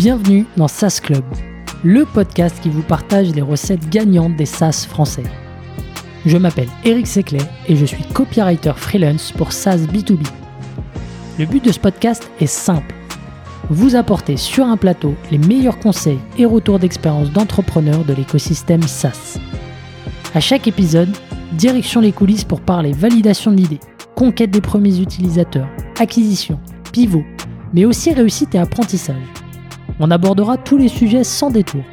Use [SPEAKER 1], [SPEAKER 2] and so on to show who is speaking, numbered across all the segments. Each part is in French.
[SPEAKER 1] Bienvenue dans SaaS Club, le podcast qui vous partage les recettes gagnantes des SaaS français. Je m'appelle Eric Seclet et je suis copywriter freelance pour SaaS B2B. Le but de ce podcast est simple vous apporter sur un plateau les meilleurs conseils et retours d'expérience d'entrepreneurs de l'écosystème SaaS. À chaque épisode, direction les coulisses pour parler validation de l'idée, conquête des premiers utilisateurs, acquisition, pivot, mais aussi réussite et apprentissage. On abordera tous les sujets sans détour.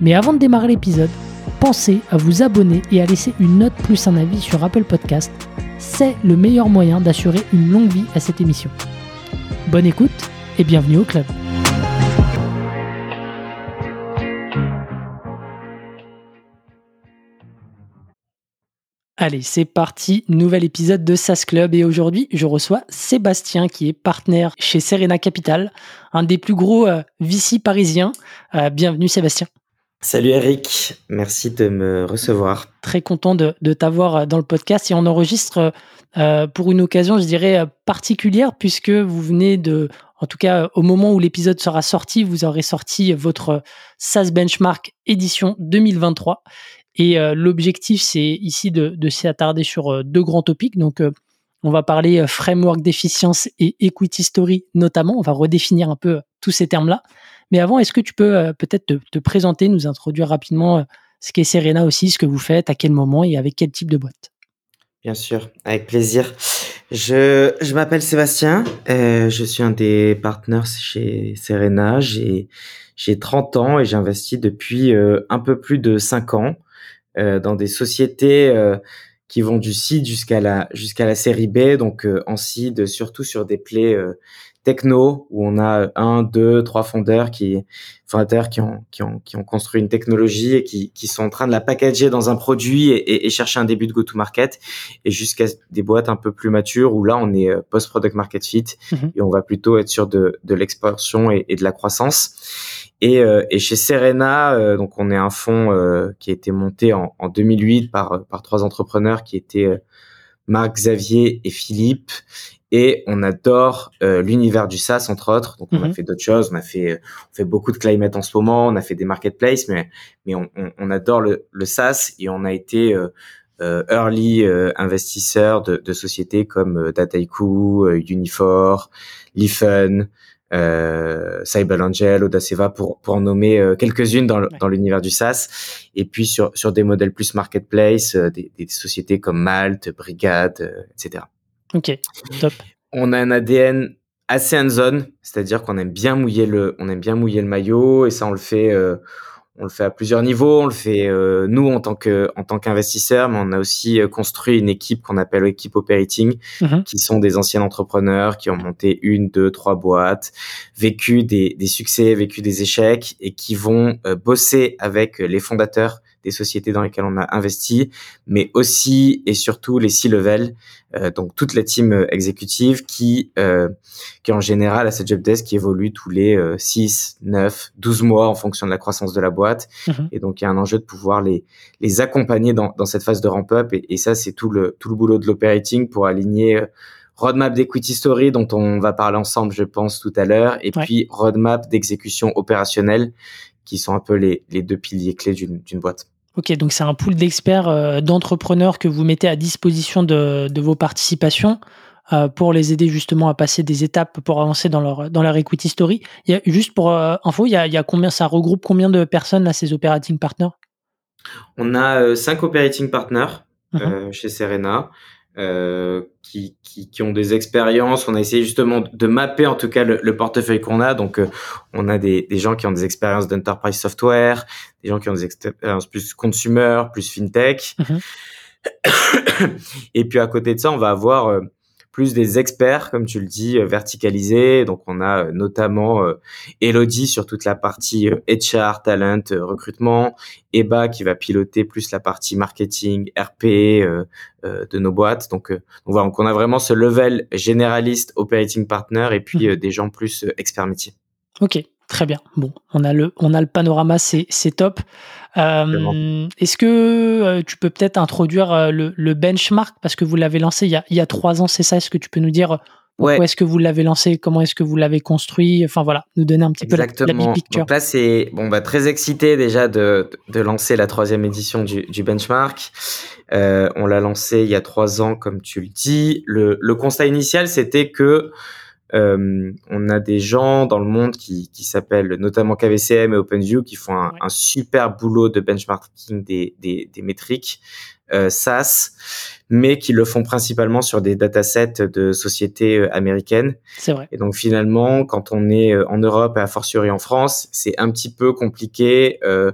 [SPEAKER 1] Mais avant de démarrer l'épisode, pensez à vous abonner et à laisser une note plus un avis sur Apple Podcast. C'est le meilleur moyen d'assurer une longue vie à cette émission. Bonne écoute et bienvenue au club. Allez, c'est parti, nouvel épisode de SAS Club et aujourd'hui je reçois Sébastien qui est partenaire chez Serena Capital, un des plus gros euh, VC parisiens. Euh, bienvenue Sébastien.
[SPEAKER 2] Salut Eric, merci de me recevoir.
[SPEAKER 1] Très content de, t'avoir euh, dans le podcast et on enregistre pour une occasion, je dirais, particulière puisque vous venez de en tout cas, au moment où l'épisode sera sorti, vous aurez sorti votre SaaS Benchmark édition 2023. Et euh, l'objectif, c'est ici de, s'attarder sur euh, deux grands topics. Donc, euh, on va parler framework d'efficience et equity story notamment. On va redéfinir un peu tous ces termes-là. Mais avant, est-ce que tu peux peut-être te, te, présenter, nous introduire rapidement ce qu'est Serena aussi, ce que vous faites, à quel moment et avec quel type de boîte?
[SPEAKER 2] Bien sûr, avec plaisir. Je, m'appelle Sébastien, je suis un des partenaires chez Serena, j'ai, j'ai 30 ans et j'investis depuis un peu plus de 5 ans dans des sociétés euh, qui vont du seed jusqu'à la, jusqu'à la série B, donc euh, en seed surtout sur des plaies techno où on a un, deux, trois fondeurs qui fondateurs qui ont qui ont qui ont construit une technologie et qui qui sont en train de la packager dans un produit et, et, chercher un début de go-to-market et jusqu'à des boîtes un peu plus matures où là on est euh, post-product market fit mhm. et on va plutôt être sur de de l'expansion et, et, de la croissance. Et, euh, et chez Serena, euh, donc on est un fonds qui a été monté en, en 2008 par par trois entrepreneurs qui étaient Marc, Xavier et Philippe et on adore euh, l'univers du SaaS entre autres. Donc on a mhm. fait d'autres choses, on a fait on fait beaucoup de climate en ce moment, on a fait des marketplaces, mais mais on, on, on adore le, le SaaS et on a été euh, euh early euh, investisseur de, de, sociétés comme euh, Dataiku, Unifor, Lifen, euh, Cyberangel, Audaceva pour pour en nommer quelques-unes dans, l'univers du SaaS et puis sur sur des modèles plus marketplace, des, des sociétés comme Malte, Brigade, etc.
[SPEAKER 1] Ok, top.
[SPEAKER 2] On a un ADN assez hands-on, c'est-à-dire qu'on aime bien mouiller le, on aime bien mouiller le maillot et ça on le fait, euh, on le fait à plusieurs niveaux. On le fait euh, nous en tant que en tant qu'investisseurs, mais on a aussi euh, construit une équipe qu'on appelle l'équipe operating, mhm. qui sont des anciens entrepreneurs qui ont monté une, deux, trois boîtes, vécu des, des succès, vécu des échecs et qui vont bosser avec les fondateurs des sociétés dans lesquelles on a investi, mais aussi et surtout les C-level, euh, donc toute la team euh, exécutive qui, euh, qui en général a cette job desk qui évolue tous les 6, 9, 12 mois en fonction de la croissance de la boîte. Mhm. Et donc il y a un enjeu de pouvoir les, les accompagner dans, dans cette phase de ramp-up. Et, et, ça, c'est tout le, tout le boulot de l'operating pour aligner roadmap d'equity story dont on va parler ensemble, je pense, tout à l'heure, et puis roadmap d'exécution opérationnelle qui sont un peu les, les deux piliers clés d'une boîte.
[SPEAKER 1] Ok, donc c'est un pool d'experts, euh, d'entrepreneurs que vous mettez à disposition de, de vos participations euh, pour les aider justement à passer des étapes pour avancer dans leur, dans leur equity story. Il y a, juste pour euh, info, il y, a, il y a combien, ça regroupe combien de personnes là, ces operating partners?
[SPEAKER 2] On a cinq operating partners mhm. chez Serena. Euh, qui, qui, qui, ont des expériences. On a essayé justement de mapper en tout cas le, le portefeuille qu'on a. Donc, euh, on a des, des, gens qui ont des expériences d'enterprise software, des gens qui ont des expériences plus consumer, plus fintech. Mm-hmm. Et puis à côté de ça, on va avoir euh, plus des experts, comme tu le dis, euh, verticalisés. Donc, on a euh, notamment euh, Elodie sur toute la partie HR, talent, recrutement, Eba qui va piloter plus la partie marketing, RP de nos boîtes. Donc, donc voilà, donc on a vraiment ce level généraliste, operating partner, et puis mmh. des gens plus experts métiers.
[SPEAKER 1] Ok, très bien. Bon, on a le, on a le panorama, c'est top. Euh, est-ce que euh, tu peux peut-être introduire euh, le, benchmark? Parce que vous l'avez lancé il y, a, il y a trois ans, c'est ça? Est-ce que tu peux nous dire Pourquoi est-ce que vous l'avez lancé? Comment est-ce que vous l'avez construit? Enfin voilà, nous donner un petit peu la, big picture.
[SPEAKER 2] Donc là, c'est bon, bah, très excité déjà de, de lancer la troisième édition du, du benchmark. Euh, on l'a lancé il y a trois ans, comme tu le dis. Le, le constat initial, c'était que euh, on a des gens dans le monde qui, qui s'appellent notamment KVCM et OpenView qui font un, un super boulot de benchmarking des, des, des métriques euh, SaaS, mais qui le font principalement sur des datasets de sociétés euh, américaines.
[SPEAKER 1] C'est vrai.
[SPEAKER 2] Et donc finalement, quand on est euh, en Europe et à fortiori en France, c'est un petit peu compliqué. Euh,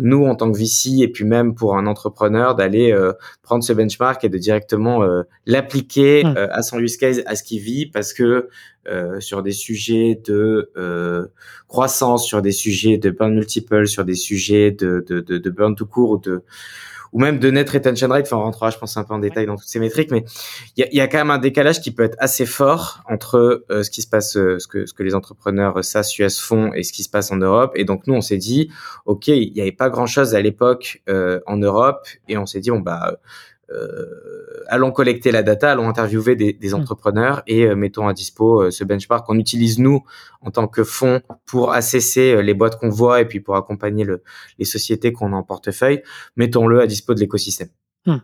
[SPEAKER 2] nous, en tant que VC, et puis même pour un entrepreneur, d'aller prendre ce benchmark et de directement l'appliquer mmh. à son use case, à ce qu'il vit, parce que sur des sujets de croissance, sur des sujets de burn multiple, sur des sujets de, de, de, de burn tout court ou de ou même de net retention rate. Enfin, on rentrera, je pense, un peu en détail dans toutes ces métriques, mais il y a, y a, quand même un décalage qui peut être assez fort entre euh, ce qui se passe, euh, ce que ce que les entrepreneurs SaaS US font et ce qui se passe en Europe. Et donc nous, on s'est dit, ok, il n'y avait pas grand chose à l'époque euh, en Europe, et on s'est dit, bon bah euh, allons collecter la data, allons interviewer des, des hmm. entrepreneurs et euh, mettons à dispo euh, ce benchmark qu'on utilise nous en tant que fonds pour assesser les boîtes qu'on voit et puis pour accompagner le, les sociétés qu'on a en portefeuille. Mettons-le à dispo de l'écosystème.
[SPEAKER 1] Hmm.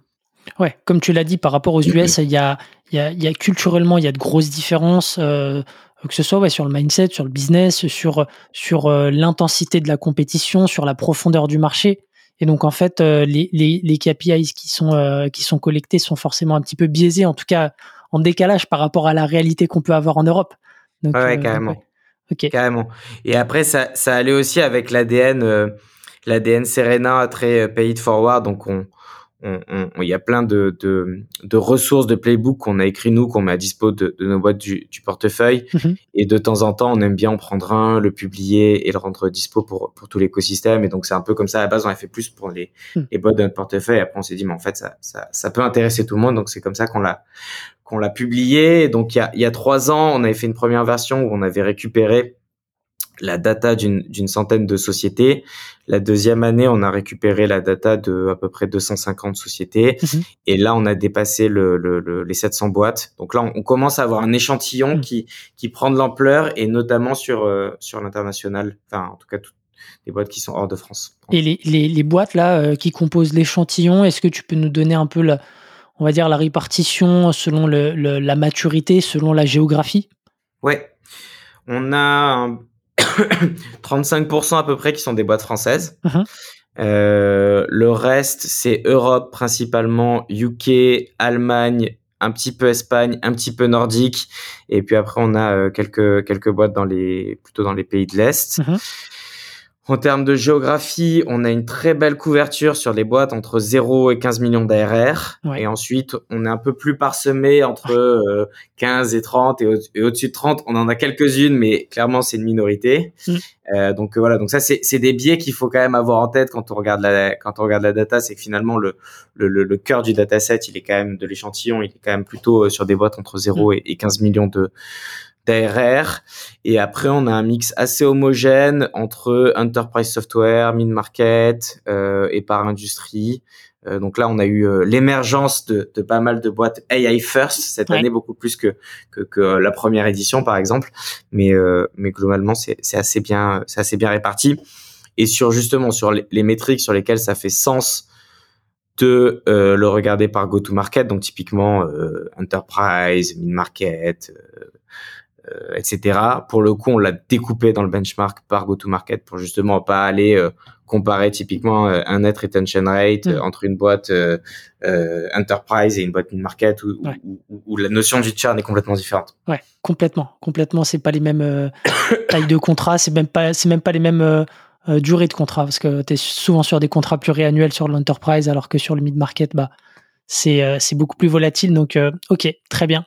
[SPEAKER 1] Ouais, comme tu l'as dit, par rapport aux US, il y a, y, a, y a culturellement, il y a de grosses différences. Euh, que ce soit ouais, sur le mindset, sur le business, sur, sur l'intensité de la compétition, sur la profondeur du marché. Et donc en fait, euh, les, les, les, KPIs qui sont euh, qui sont collectés sont forcément un petit peu biaisés, en tout cas en décalage par rapport à la réalité qu'on peut avoir en Europe.
[SPEAKER 2] Donc, ouais, euh, carrément. Ok. Carrément. Et après, ça, ça allait aussi avec l'ADN, l'ADN Serena très paid forward. Donc on, il y a plein de, de, de ressources de playbook qu'on a écrit nous, qu'on met à dispo de, de nos boîtes du, du portefeuille. Mhm. Et de temps en temps, on aime bien en prendre un, le publier et le rendre dispo pour, pour tout l'écosystème. Et donc, c'est un peu comme ça. À la base, on a fait plus pour les, mhm. les boîtes de notre portefeuille. Après, on s'est dit, mais en fait, ça, ça, ça peut intéresser tout le monde. Donc, c'est comme ça qu'on l'a qu'on l'a publié. Donc, il y a, il y a trois ans, on avait fait une première version où on avait récupéré la data d'une centaine de sociétés. La deuxième année, on a récupéré la data de à peu près 250 sociétés. Mhm. Et là, on a dépassé le, le, les 700 boîtes. Donc là, on, commence à avoir un échantillon mhm. qui, qui prend de l'ampleur et notamment sur, euh, sur l'international. Enfin, en tout cas, toutes les boîtes qui sont hors de France.
[SPEAKER 1] Et les, les, les boîtes là euh, qui composent l'échantillon, est-ce que tu peux nous donner un peu la, on va dire la répartition selon le, la maturité, selon la géographie?
[SPEAKER 2] Ouais. On a un, 35% à peu près qui sont des boîtes françaises. Uh-huh. Euh, le reste, c'est Europe principalement, UK, Allemagne, un petit peu Espagne, un petit peu nordique, et puis après on a euh, quelques quelques boîtes dans les plutôt dans les pays de l'est. Uh-huh. En termes de géographie, on a une très belle couverture sur les boîtes entre 0 et 15 millions d'ARR. Et ensuite, on est un peu plus parsemé entre 15 euh, et 30 et, au- dessus de 30. On en a quelques-unes, mais clairement, c'est une minorité. Mm. Euh, donc voilà, donc ça, c'est des biais qu'il faut quand même avoir en tête quand on regarde la, quand on regarde la data. C'est que finalement, le, le, le, cœur du dataset, il est quand même de l'échantillon, il est quand même plutôt euh, sur des boîtes entre 0 mm. et 15 millions de d'ARR. Et après, on a un mix assez homogène entre enterprise software, mid-market euh, et par industrie. Euh, donc là, on a eu euh, l'émergence de, de, pas mal de boîtes AI first cette année, beaucoup plus que, que, que la première édition, par exemple. Mais, mais globalement, c'est assez bien, c'est assez bien réparti. Et sur justement sur les, les, métriques sur lesquelles ça fait sens de le regarder par go-to-market, donc typiquement enterprise, mid-market, euh, etc. Pour le coup, on l'a découpé dans le benchmark par go-to-market pour justement pas aller euh, comparer typiquement euh, un net retention rate mm. entre une boîte enterprise et une boîte mid-market où, la notion du churn est complètement différente.
[SPEAKER 1] Ouais, complètement, complètement. C'est pas les mêmes tailles de contrat, c'est même pas, c'est même pas les mêmes durées de contrat parce que tu es souvent sur des contrats pluriannuels sur l'enterprise alors que sur le mid-market, bah c'est c'est beaucoup plus volatile. Donc, ok, très bien.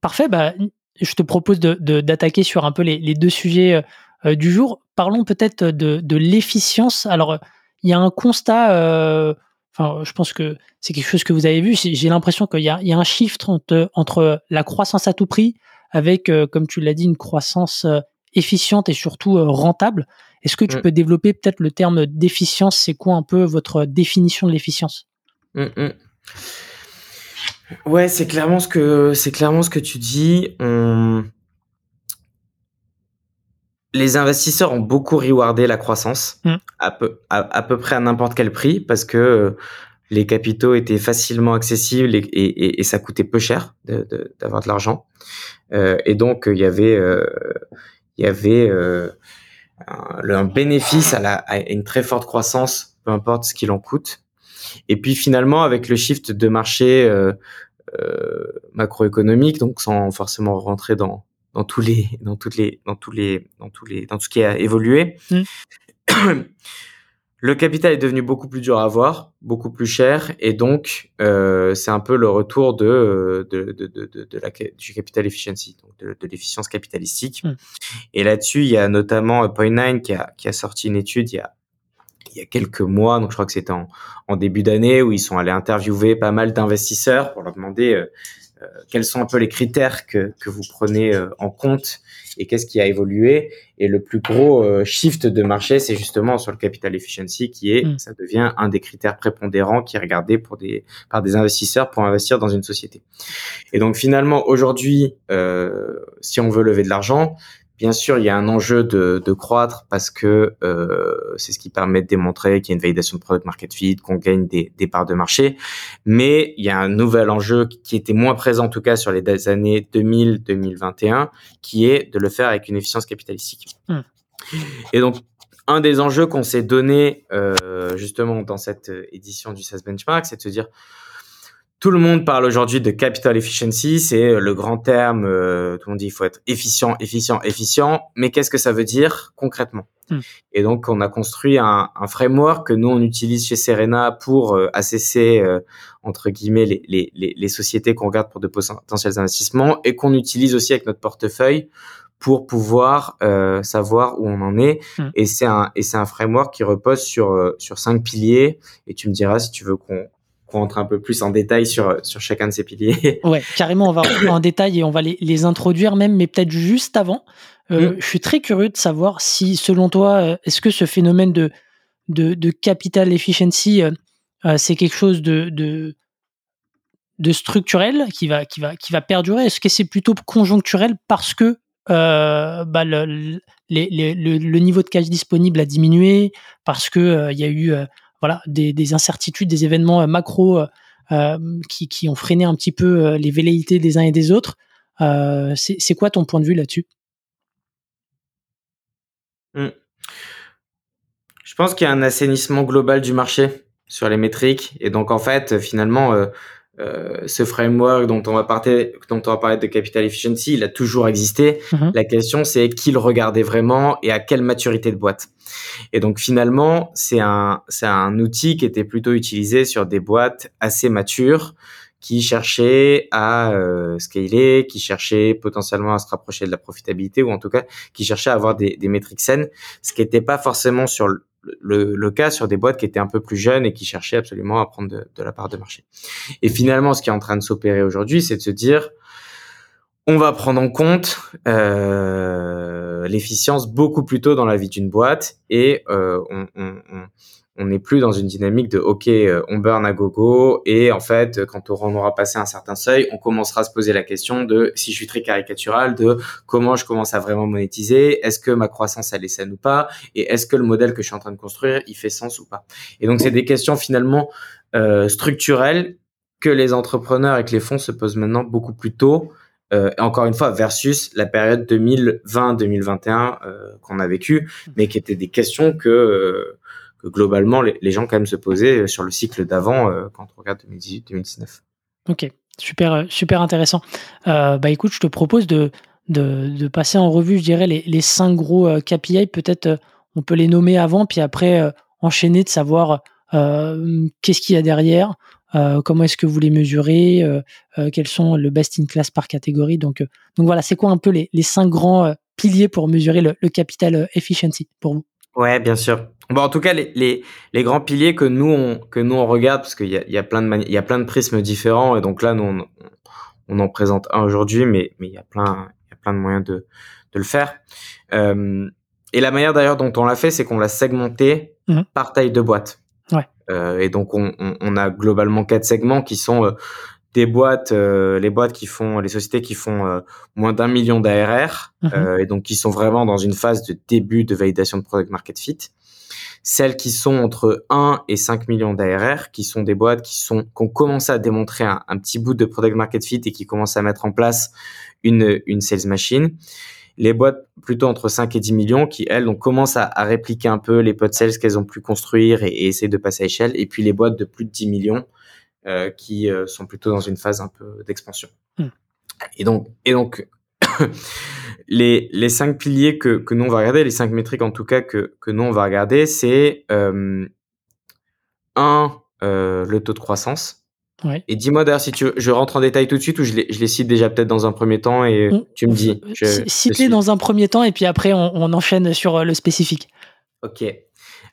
[SPEAKER 1] Parfait, bah, je te propose d'attaquer de, sur un peu les, les deux sujets euh, euh, du jour. Parlons peut-être de, de l'efficience. Alors, il y a un constat, euh, enfin, je pense que c'est quelque chose que vous avez vu. J'ai l'impression qu'il y, y, a un shift entre, entre, la croissance à tout prix avec, comme tu l'as dit, une croissance efficiente et surtout rentable. Est-ce que tu mmh. peux développer peut-être le terme d'efficience? C'est quoi un peu votre définition de l'efficience?
[SPEAKER 2] Mmh, mmh. Ouais, c'est clairement ce que c'est clairement ce que tu dis. On... Les investisseurs ont beaucoup rewardé la croissance
[SPEAKER 1] Mm.
[SPEAKER 2] à peu à, à peu près à n'importe quel prix parce que euh, les capitaux étaient facilement accessibles et, et, et- et ça coûtait peu cher de- de- d'avoir de, l'argent. Euh, et donc il y avait euh, il y avait euh, un bénéfice à, la, à une très forte croissance, peu importe ce qu'il en coûte. Et puis finalement, avec le shift de marché euh, euh, macroéconomique, donc sans forcément rentrer dans dans tous les dans toutes les dans tous les dans tous les dans tout ce qui a évolué,
[SPEAKER 1] Mm.
[SPEAKER 2] le capital est devenu beaucoup plus dur à avoir, beaucoup plus cher, et donc euh, c'est un peu le retour de de de de, de, de la du capital efficiency, donc de, de l'efficience capitalistique.
[SPEAKER 1] Mm.
[SPEAKER 2] Et là-dessus, il y a notamment Point9 qui a qui a sorti une étude il y a il y a quelques mois, donc je crois que c'était en, en début d'année, où ils sont allés interviewer pas mal d'investisseurs pour leur demander euh, euh, quels sont un peu les critères que, que vous prenez euh, en compte et qu'est-ce qui a évolué. Et le plus gros shift de marché, c'est justement sur le capital efficiency, qui est,
[SPEAKER 1] Mm.
[SPEAKER 2] ça devient un des critères prépondérants qui est regardé pour des, par des investisseurs pour investir dans une société. Et donc finalement, aujourd'hui, si on veut lever de l'argent, Bien sûr, il y a un enjeu de, de croître parce que euh, c'est ce qui permet de démontrer qu'il y a une validation de product market fit, qu'on gagne des, des parts de marché. Mais il y a un nouvel enjeu qui était moins présent en tout cas sur les années 2000-2021, qui est de le faire avec une efficience capitalistique.
[SPEAKER 1] Mm.
[SPEAKER 2] Et donc, un des enjeux qu'on s'est donné euh, justement dans cette édition du SaaS Benchmark, c'est de se dire tout le monde parle aujourd'hui de capital efficiency, c'est le grand terme. Euh, tout le monde dit il faut être efficient, efficient, efficient. Mais qu'est-ce que ça veut dire concrètement
[SPEAKER 1] Mm.
[SPEAKER 2] Et donc on a construit un, un, framework que nous on utilise chez Serena pour euh, assesser euh, entre guillemets les, les, les, les sociétés qu'on regarde pour de potentiels investissements et qu'on utilise aussi avec notre portefeuille pour pouvoir euh, savoir où on en est.
[SPEAKER 1] Mm.
[SPEAKER 2] Et c'est un et c'est un framework qui repose sur euh, sur cinq piliers. Et tu me diras si tu veux qu'on qu'on rentre un peu plus en détail sur, sur chacun de ces piliers.
[SPEAKER 1] Ouais, carrément, on va rentrer en détail et on va les, les introduire même, mais peut-être juste avant. Euh,
[SPEAKER 2] Mm.
[SPEAKER 1] Je suis très curieux de savoir si, selon toi, euh, est-ce que ce phénomène de, de, de capital efficiency, euh, c'est quelque chose de, de, de structurel qui va, qui, va, qui va perdurer? Est-ce que c'est plutôt conjoncturel parce que euh, bah, le, le, les- le- le niveau de cash disponible a diminué, parce euh, il y a eu voilà, des, des incertitudes, des événements euh, macro euh, euh, qui, ont freiné un petit peu les velléités des uns et des autres. C'est quoi ton point de vue là-dessus?
[SPEAKER 2] Je pense qu'il y a un assainissement global du marché sur les métriques. Et donc, en fait, finalement, euh, ce framework dont on va parler, dont on va parler de capital efficiency, il a toujours existé.
[SPEAKER 1] Mhm.
[SPEAKER 2] La question, c'est qui le regardait vraiment et à quelle maturité de boîte. Et donc, finalement, c'est un, c'est un outil qui était plutôt utilisé sur des boîtes assez matures qui cherchaient à euh, scaler, qui cherchaient potentiellement à se rapprocher de la profitabilité ou en tout cas qui cherchaient à avoir des, des métriques saines, ce qui n'était pas forcément sur le, le, le, cas sur des boîtes qui étaient un peu plus jeunes et qui cherchaient absolument à prendre de, de la part de marché. Et finalement, ce qui est en train de s'opérer aujourd'hui, c'est de se dire, on va prendre en compte euh, l'efficience beaucoup plus tôt dans la vie d'une boîte et euh, on, on, on on n'est plus dans une dynamique de OK, euh, on burn à gogo et en fait, quand on aura passé un certain seuil, on commencera à se poser la question de si je suis très caricatural de comment je commence à vraiment monétiser, est-ce que ma croissance elle est saine ou pas et est-ce que le modèle que je suis en train de construire, il fait sens ou pas. Et donc c'est des questions finalement euh, structurelles que les entrepreneurs et que les fonds se posent maintenant beaucoup plus tôt euh, encore une fois, versus la période 2020-2021 euh, qu'on a vécue, mais qui étaient des questions que, euh, que globalement les, les, gens quand même se posaient sur le cycle d'avant euh, quand on regarde 2018-2019.
[SPEAKER 1] Ok, super, super intéressant. Euh, bah écoute, je te propose de, de, de, passer en revue, je dirais, les, les cinq gros euh, KPI. Peut-être euh, on peut les nommer avant, puis après euh, enchaîner de savoir euh, qu'est-ce qu'il y a derrière, euh, comment est-ce que vous les mesurez, euh, euh, quels sont le best in class par catégorie. Donc, euh, donc voilà, c'est quoi un peu les, les cinq grands euh, piliers pour mesurer le, le capital efficiency pour vous?
[SPEAKER 2] Ouais, bien sûr. Bon, en tout cas, les, les, les grands piliers que nous on, que nous on regarde, parce qu'il y a, y a plein de il y a plein de prismes différents, et donc là, nous on, on en présente un aujourd'hui, mais mais il y a plein il y a plein de moyens de de le faire. Euh, et la manière d'ailleurs dont on l'a fait, c'est qu'on l'a segmenté
[SPEAKER 1] mmh.
[SPEAKER 2] par taille de boîte.
[SPEAKER 1] Ouais.
[SPEAKER 2] Euh, et donc on, on, on, a globalement quatre segments qui sont euh, des boîtes, euh, les boîtes qui font, les sociétés qui font euh, moins d'un million d'ARR
[SPEAKER 1] Mhm.
[SPEAKER 2] et donc qui sont vraiment dans une phase de début de validation de product market fit. Celles qui sont entre 1 et 5 millions d'ARR, qui sont des boîtes qui sont qui ont commencé à démontrer un, un petit bout de product market fit et qui commencent à mettre en place une une sales machine. Les boîtes plutôt entre 5 et 10 millions qui elles donc commencent à, à répliquer un peu les pods sales qu'elles ont pu construire et, et essayer de passer à échelle. Et puis les boîtes de plus de 10 millions euh, qui euh, sont plutôt dans une phase un peu d'expansion.
[SPEAKER 1] Hmm.
[SPEAKER 2] Et donc, et donc les, les cinq piliers que, que nous on va regarder, les cinq métriques en tout cas que, que nous on va regarder, c'est euh, un, euh, le taux de croissance.
[SPEAKER 1] Ouais.
[SPEAKER 2] Et dis-moi d'ailleurs si tu veux, je rentre en détail tout de suite ou je les, je les cite déjà peut-être dans un premier temps et
[SPEAKER 1] On-
[SPEAKER 2] tu me dis. Je
[SPEAKER 1] Cite-les dans un premier temps et puis après on, on enchaîne sur euh, le spécifique.
[SPEAKER 2] Ok.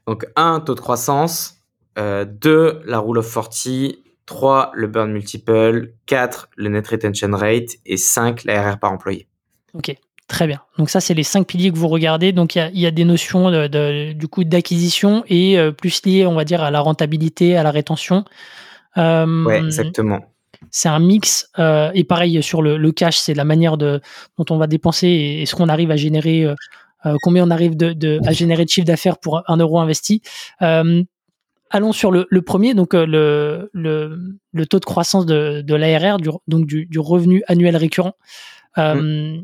[SPEAKER 2] Donc, un, taux de croissance. Euh, deux, la rule of 40. Trois, le burn multiple. Quatre, le net retention rate. Et cinq, la RR par employé.
[SPEAKER 1] Ok, très bien. Donc ça, c'est les cinq piliers que vous regardez. Donc il y a, il y a des notions de, de- du coup d'acquisition et euh, plus liées, on va dire, à la rentabilité, à la rétention. Euh,
[SPEAKER 2] Ouais, exactement.
[SPEAKER 1] c'est un mix. euh, et pareil sur le, le cash, c'est la manière de, dont on va dépenser et, et ce qu'on arrive à générer, euh, combien on arrive de, de- à générer de chiffre d'affaires pour un euro investi. Allons sur le, le premier, donc le, le, taux de croissance de, l'ARR, du, donc du, du revenu annuel récurrent. Euh,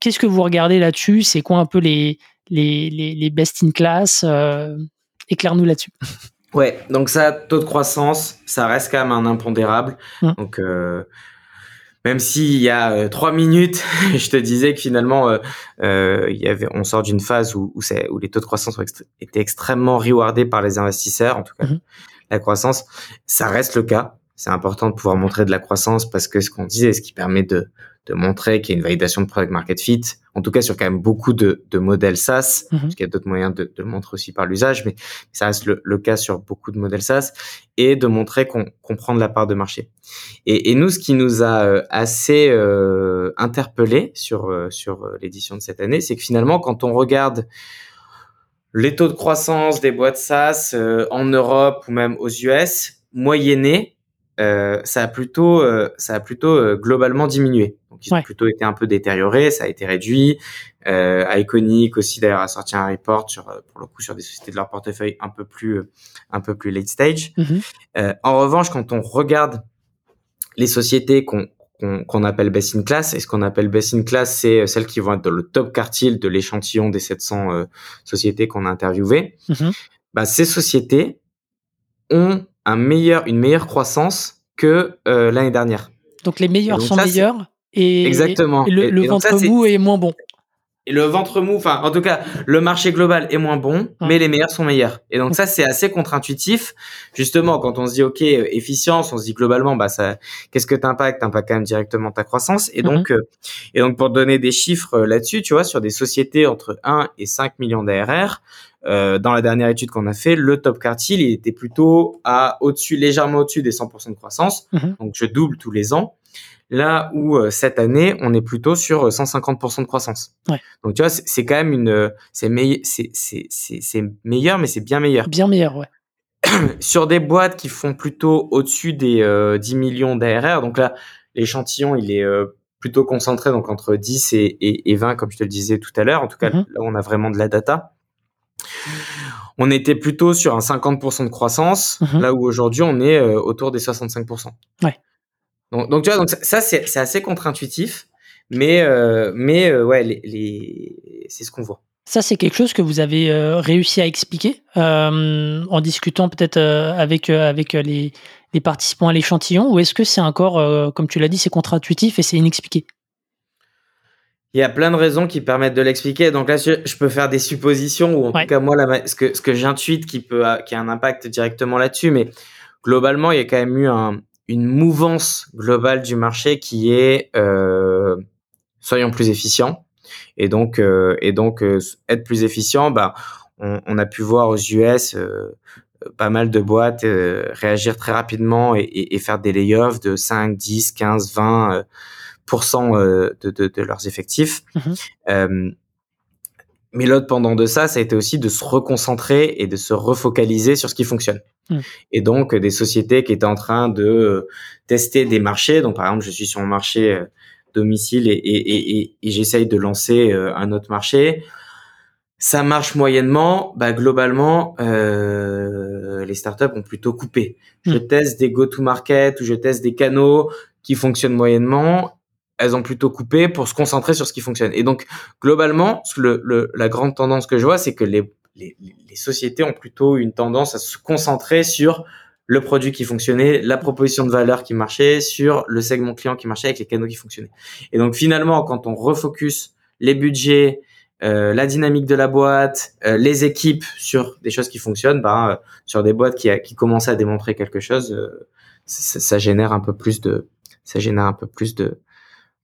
[SPEAKER 1] Qu'est-ce que vous regardez là-dessus? C'est quoi un peu les, les, les, les best in class? Euh, Éclaire-nous là-dessus.
[SPEAKER 2] Ouais, donc ça, taux de croissance, ça reste quand même un impondérable.
[SPEAKER 1] Mm.
[SPEAKER 2] Donc, euh, même s'il y a euh, trois minutes, je te disais que finalement, euh, il y avait, on sort d'une phase où, où, c'est- où les taux de croissance extré- étaient extrêmement rewardés par les investisseurs, en tout cas
[SPEAKER 1] Mhm.
[SPEAKER 2] la croissance, ça reste le cas. C'est important de pouvoir montrer de la croissance parce que ce qu'on disait, ce qui permet de, de montrer qu'il y a une validation de product market fit, en tout cas sur quand même beaucoup de, de modèles SaaS,
[SPEAKER 1] Mhm.
[SPEAKER 2] parce qu'il y a d'autres moyens de, de le montrer aussi par l'usage, mais ça reste le, le cas sur beaucoup de modèles SaaS, et de montrer qu'on qu'on prend de la part de marché. Et, et nous, ce qui nous a euh, assez euh, interpellé sur, euh, sur euh, l'édition de cette année, c'est que finalement, quand on regarde les taux de croissance des boîtes SaaS euh, en Europe ou même aux US, moyennés, euh, ça a plutôt, euh, ça a plutôt euh, globalement diminué. Donc ils ont plutôt été un peu détériorés, ça a été réduit. Euh, Iconic aussi d'ailleurs a sorti un report sur, euh, pour le coup, sur des sociétés de leur portefeuille un peu plus, un peu plus late stage. Euh, en revanche, quand on regarde les sociétés qu'on qu'on appelle best in class, et ce qu'on appelle best in class, c'est celles qui vont être dans le top quartile de l'échantillon des 700 euh, sociétés qu'on a interviewées.
[SPEAKER 1] Mhm.
[SPEAKER 2] Bah, ces sociétés ont un meilleur, une meilleure croissance que euh, l'année dernière.
[SPEAKER 1] Donc les meilleurs
[SPEAKER 2] donc
[SPEAKER 1] sont
[SPEAKER 2] ça,
[SPEAKER 1] meilleurs et,
[SPEAKER 2] Exactement.
[SPEAKER 1] et le,
[SPEAKER 2] Et-
[SPEAKER 1] le
[SPEAKER 2] et donc ça,
[SPEAKER 1] ventre mou est moins bon.
[SPEAKER 2] Et le ventre mou, enfin, en tout cas, le marché global est moins bon, mais les meilleurs sont meilleurs. Et donc ça, c'est assez contre-intuitif. Justement, quand on se dit, OK, efficience, on se dit globalement, bah, ça, qu'est-ce que t'impacte? T'impacte quand même directement ta croissance. Et donc, euh, et donc, pour donner des chiffres euh, là-dessus, tu vois, sur des sociétés entre 1 et 5 millions d'ARR, euh, dans la dernière étude qu'on a fait, le top quartile, il était plutôt à au-dessus, légèrement au-dessus des 100% de croissance.
[SPEAKER 1] Mhm.
[SPEAKER 2] Donc, je double tous les ans. Là où euh, cette année, on est plutôt sur euh, 150% de croissance.
[SPEAKER 1] Ouais.
[SPEAKER 2] Donc tu vois, c'est quand même une, euh, c'est meille- meilleur, mais c'est bien meilleur.
[SPEAKER 1] Bien meilleur, ouais.
[SPEAKER 2] Sur des boîtes qui font plutôt au-dessus des euh, 10 millions d'ARR, donc là, l'échantillon il est euh, plutôt concentré, donc entre 10 et, et, et 20, comme je te le disais tout à l'heure. En tout cas,
[SPEAKER 1] Mhm.
[SPEAKER 2] là on a vraiment de la data. On était plutôt sur un 50% de croissance,
[SPEAKER 1] Mhm.
[SPEAKER 2] là où aujourd'hui on est euh, autour des 65%.
[SPEAKER 1] Ouais.
[SPEAKER 2] Donc, donc tu vois, donc ça, c'est assez contre-intuitif, mais euh, mais euh, ouais, les, les... c'est ce qu'on voit.
[SPEAKER 1] Ça, c'est quelque chose que vous avez réussi à expliquer en discutant peut-être avec, avec les, les participants à l'échantillon ou est-ce que c'est encore, comme tu l'as dit, c'est contre-intuitif et c'est inexpliqué?
[SPEAKER 2] Il y a plein de raisons qui permettent de l'expliquer. Donc là, je peux faire des suppositions ou en
[SPEAKER 1] Ouais.
[SPEAKER 2] tout cas moi, ce que ce que j'intuite qui peut a- qui a un impact directement là-dessus, mais globalement, il y a quand même eu un, une mouvance globale du marché qui est euh, soyons plus efficients et donc euh, et donc euh, être plus efficient. Bah, on, on a pu voir aux US euh, pas mal de boîtes euh, réagir très rapidement et, et, et faire des layoffs de 5, 10, 15, 20 euh, de, de, de leurs effectifs.
[SPEAKER 1] Mhm.
[SPEAKER 2] Euh, mais l'autre pendant de ça, ça a été aussi de se reconcentrer et de se refocaliser sur ce qui fonctionne.
[SPEAKER 1] Mm.
[SPEAKER 2] Et donc des sociétés qui étaient en train de euh, tester des marchés. Donc par exemple, je suis sur un marché domicile et, et, et, et j'essaye de lancer un autre marché. Ça marche moyennement. Bah globalement, euh, les startups ont plutôt coupé. Je
[SPEAKER 1] Mm.
[SPEAKER 2] teste des go-to-market ou je teste des canaux qui fonctionnent moyennement. Elles ont plutôt coupé pour se concentrer sur ce qui fonctionne. Et donc globalement, le, le, la grande tendance que je vois, c'est que les, les, les sociétés ont plutôt une tendance à se concentrer sur le produit qui fonctionnait, la proposition de valeur qui marchait, sur le segment client qui marchait avec les canaux qui fonctionnaient. Et donc finalement, quand on refocus les budgets, euh, la dynamique de la boîte, euh, les équipes sur des choses qui fonctionnent, ben, euh, sur des boîtes qui, qui commencent à démontrer quelque chose, euh, ça, ça, génère un peu plus de, ça génère un peu plus de,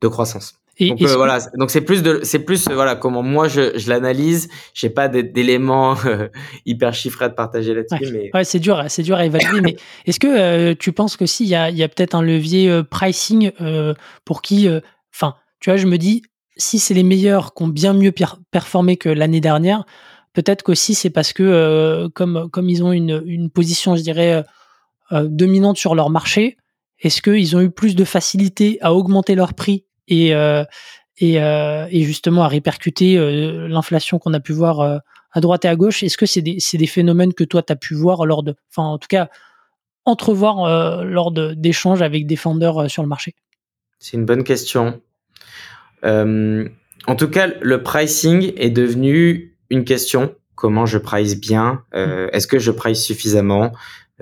[SPEAKER 2] de croissance.
[SPEAKER 1] Et,
[SPEAKER 2] donc
[SPEAKER 1] et
[SPEAKER 2] euh, voilà, donc c'est plus de, c'est plus euh, voilà comment moi je, je l'analyse. J'ai pas d'éléments euh, hyper chiffrés à te partager là-dessus, mais
[SPEAKER 1] Ouais, c'est dur, c'est dur à évaluer. mais est-ce que tu penses que s'il y a, il y a peut-être un levier pricing pour qui, enfin, tu vois, je me dis, si c'est les meilleurs qui ont bien mieux per- performé que l'année dernière, peut-être qu'aussi c'est parce que comme comme ils ont une, une position, je dirais, dominante sur leur marché, est-ce qu'ils ont eu plus de facilité à augmenter leur prix et euh, et, euh, et justement à répercuter euh, l'inflation qu'on a pu voir à droite et à gauche. Est-ce que c'est des, c'est des phénomènes que toi, tu as pu voir lors de, enfin, en tout cas, entrevoir lors de- d'échanges avec des vendeurs sur le marché?
[SPEAKER 2] C'est une bonne question. Euh, en tout cas, le pricing est devenu une question. Comment je price bien? Euh, Est-ce que je price suffisamment?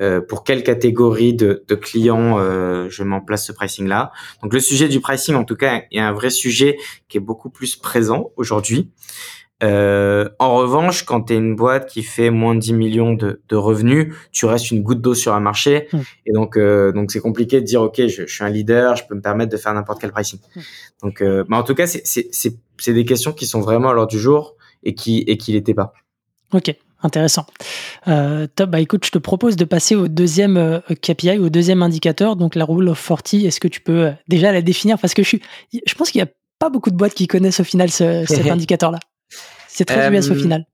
[SPEAKER 2] Euh, Pour quelle catégorie de, de clients euh, je m'en place ce pricing-là Donc le sujet du pricing, en tout cas, est un vrai sujet qui est beaucoup plus présent aujourd'hui. Euh, en revanche, quand tu es une boîte qui fait moins de 10 millions de, de revenus, tu restes une goutte d'eau sur un marché.
[SPEAKER 1] Mm.
[SPEAKER 2] Et donc, euh, donc c'est compliqué de dire, OK, je, je suis un leader, je peux me permettre de faire n'importe quel pricing.
[SPEAKER 1] Mm.
[SPEAKER 2] Donc, euh, mais en tout cas, c'est- c'est c'est- c'est des questions qui sont vraiment à l'ordre du jour et qui et qui l'étaient pas.
[SPEAKER 1] Ok, intéressant. Euh, top, bah écoute, je te propose de passer au deuxième euh, KPI, au deuxième indicateur, donc la Rule of 40. Est-ce que tu peux euh, déjà la définir? Parce que je, suis, je pense qu'il n'y a pas beaucoup de boîtes qui connaissent au final ce- cet indicateur-là. C'est très
[SPEAKER 2] Euh,
[SPEAKER 1] US au final.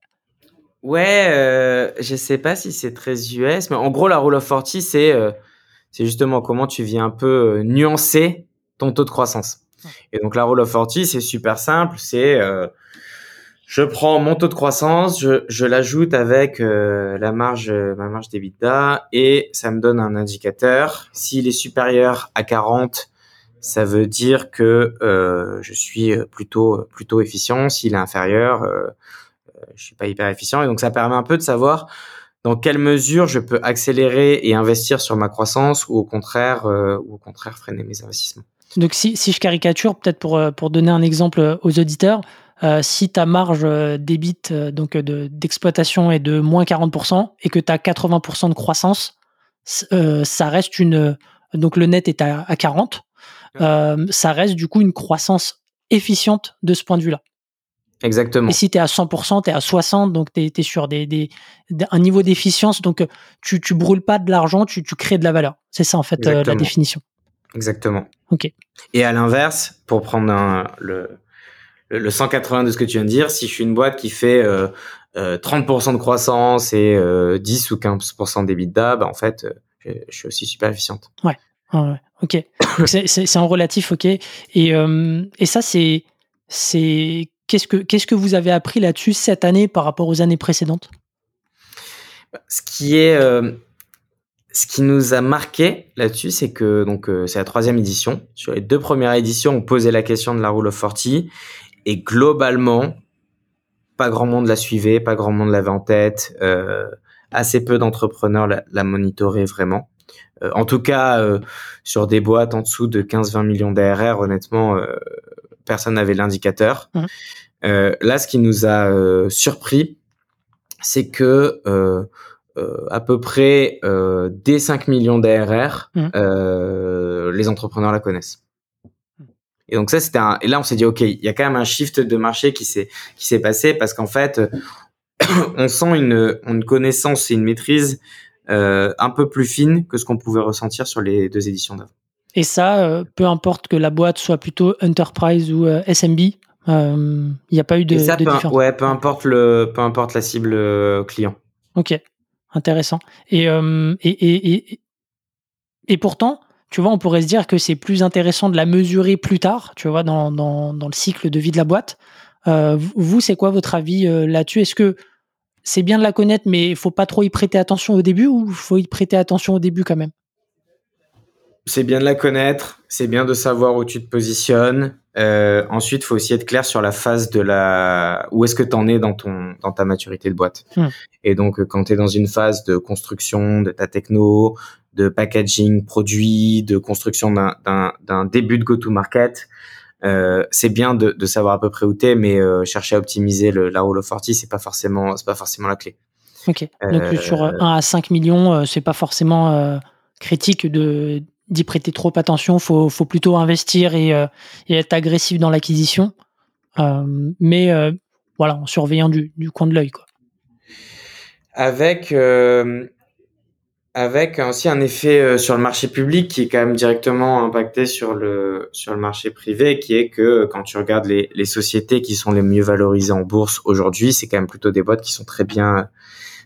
[SPEAKER 2] Ouais, euh, je sais pas si c'est très US, mais en gros, la rule of 40, c'est euh, c'est justement comment tu viens un peu euh, nuancer ton taux de croissance. Et donc, la rule of 40, c'est super simple. C'est euh, je prends mon taux de croissance, je, l'ajoute avec euh, la marge, euh, ma marge d'EBITDA et ça me donne un indicateur. S'il est supérieur à 40, ça veut dire que euh, je suis plutôt plutôt efficient. S'il est inférieur, euh, je suis pas hyper efficient et donc ça permet un peu de savoir dans quelle mesure je peux accélérer et investir sur ma croissance ou au contraire ou au contraire freiner mes investissements.
[SPEAKER 1] Donc si, si je caricature, peut-être pour, pour donner un exemple aux auditeurs, euh, si ta marge euh, débit euh, donc de- d'exploitation est de moins 40% et que tu as 80% de croissance, euh, ça reste une donc le net est à, à 40, euh, ça reste du coup une croissance efficiente de ce point de vue-là.
[SPEAKER 2] Exactement.
[SPEAKER 1] Et si tu es à 100%, tu es à 60%, donc tu es, sur des, des, un niveau d'efficience, donc tu, tu brûles pas de l'argent, tu, tu crées de la valeur. C'est ça en fait la définition.
[SPEAKER 2] Exactement.
[SPEAKER 1] Ok.
[SPEAKER 2] Et à l'inverse, pour prendre un- le, le, le 180 de ce que tu viens de dire, si je suis une boîte qui fait euh, euh, 30% de croissance et euh, 10 ou 15% d'EBITDA, bah en fait, euh, je, je suis aussi super efficiente.
[SPEAKER 1] Ouais, ok. C'est- en relatif, ok. Et, euh, et ça, c'est. c'est Qu'est-ce que, qu'est-ce que vous avez appris là-dessus cette année par rapport aux années précédentes?
[SPEAKER 2] Ce qui est, euh, ce qui nous a marqué là-dessus, c'est que donc c'est la troisième édition. Sur les deux premières éditions, on posait la question de la rule of 40 et globalement, pas grand monde la suivait, pas grand monde l'avait en tête. euh, assez peu d'entrepreneurs la, la monitoraient vraiment. Euh, en tout cas, euh, sur des boîtes en dessous de 15-20 millions d'ARR, honnêtement, euh, personne n'avait l'indicateur. Euh, là, ce qui nous a euh, surpris, c'est que euh, euh, à peu près euh, dès 5 millions d'ARR, euh, les entrepreneurs la connaissent. Et donc ça, c'était un. Et là, on s'est dit, ok, il y a quand même un shift de marché qui s'est qui s'est passé parce qu'en fait, on sent une une connaissance et une maîtrise euh, un peu plus fine que ce qu'on pouvait ressentir sur les deux éditions d'avant.
[SPEAKER 1] Et ça, euh, peu importe que la boîte soit plutôt enterprise ou euh, SMB, Il n'y a pas eu de,
[SPEAKER 2] ça,
[SPEAKER 1] de
[SPEAKER 2] peu,
[SPEAKER 1] différence.
[SPEAKER 2] Ouais, peu importe le, peu importe la cible client.
[SPEAKER 1] Ok, intéressant. Et, et, et, et, et pourtant, tu vois, on pourrait se dire que c'est plus intéressant de la mesurer plus tard, tu vois, dans, dans, dans le cycle de vie de la boîte. Euh, vous, c'est quoi votre avis euh, là-dessus? Est-ce que c'est bien de la connaître, mais il faut pas trop y prêter attention au début ou faut y prêter attention au début quand même?
[SPEAKER 2] C'est bien de la connaître, c'est bien de savoir où tu te positionnes. Euh, ensuite, il faut aussi être clair sur la phase de la où est-ce que tu en es dans ton dans ta maturité de boîte.
[SPEAKER 1] Hmm.
[SPEAKER 2] Et donc quand tu es dans une phase de construction de ta techno, de packaging produit, de construction d'un début de go-to-market. Euh, c'est bien de, de, savoir à peu près où t'es, mais euh, chercher à optimiser le, la roll of 40, c'est pas forcément, c'est pas forcément la clé.
[SPEAKER 1] Ok. Donc
[SPEAKER 2] Euh,
[SPEAKER 1] sur 1 à 5 millions, c'est pas forcément critique de d'y prêter trop attention. Faut, faut plutôt investir et, et être agressif dans l'acquisition, mais voilà, en surveillant du, du coin de l'œil, quoi.
[SPEAKER 2] Avec avec aussi un effet euh, sur le marché public qui est quand même directement impacté sur le sur le marché privé, qui est que quand tu regardes les, les sociétés qui sont les mieux valorisées en bourse aujourd'hui, c'est quand même plutôt des boîtes qui sont très bien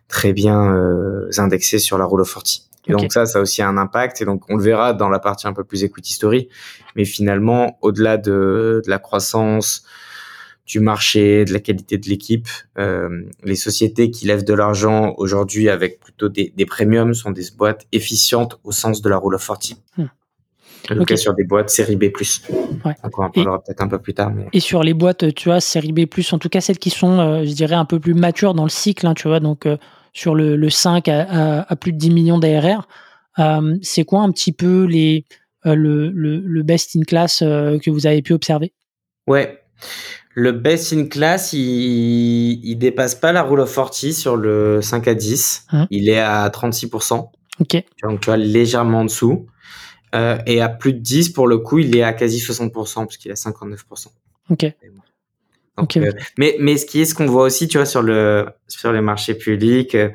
[SPEAKER 2] très bien euh, indexées sur la Rule of 40. Et
[SPEAKER 1] Ok.
[SPEAKER 2] donc ça, ça a aussi un impact. Et donc on le verra dans la partie un peu plus equity story. Mais finalement, au-delà de, de la croissance, du marché, de la qualité de l'équipe, euh, les sociétés qui lèvent de l'argent aujourd'hui avec plutôt des, des premiums sont des boîtes efficientes au sens de la Rule of 40.
[SPEAKER 1] Hmm.
[SPEAKER 2] En tout
[SPEAKER 1] Ok.
[SPEAKER 2] cas sur des boîtes série B+.
[SPEAKER 1] Ouais.
[SPEAKER 2] Donc on en parlera peut-être un peu plus tard. Mais...
[SPEAKER 1] Et sur les boîtes, tu vois, série B+, en tout cas celles qui sont, euh, je dirais, un peu plus matures dans le cycle, hein, tu vois, donc euh, sur le, le 5 à, à- à plus de 10 millions d'ARR, euh, c'est quoi un petit peu les, le, le, le best in class que vous avez pu observer?
[SPEAKER 2] Ouais. Le best in class, il, il dépasse pas la Rule of 40 sur le 5 à 10.
[SPEAKER 1] Hein.
[SPEAKER 2] Il est à 36%.
[SPEAKER 1] Ok,
[SPEAKER 2] Donc tu vois, légèrement en dessous. Euh, et à plus de 10, pour le coup, il est à quasi 60%, parce qu'il est à 59%.
[SPEAKER 1] ok,
[SPEAKER 2] Donc,
[SPEAKER 1] Ok,
[SPEAKER 2] euh, mais, mais ce qui est ce qu'on voit aussi, tu vois, sur le sur les marchés publics, euh,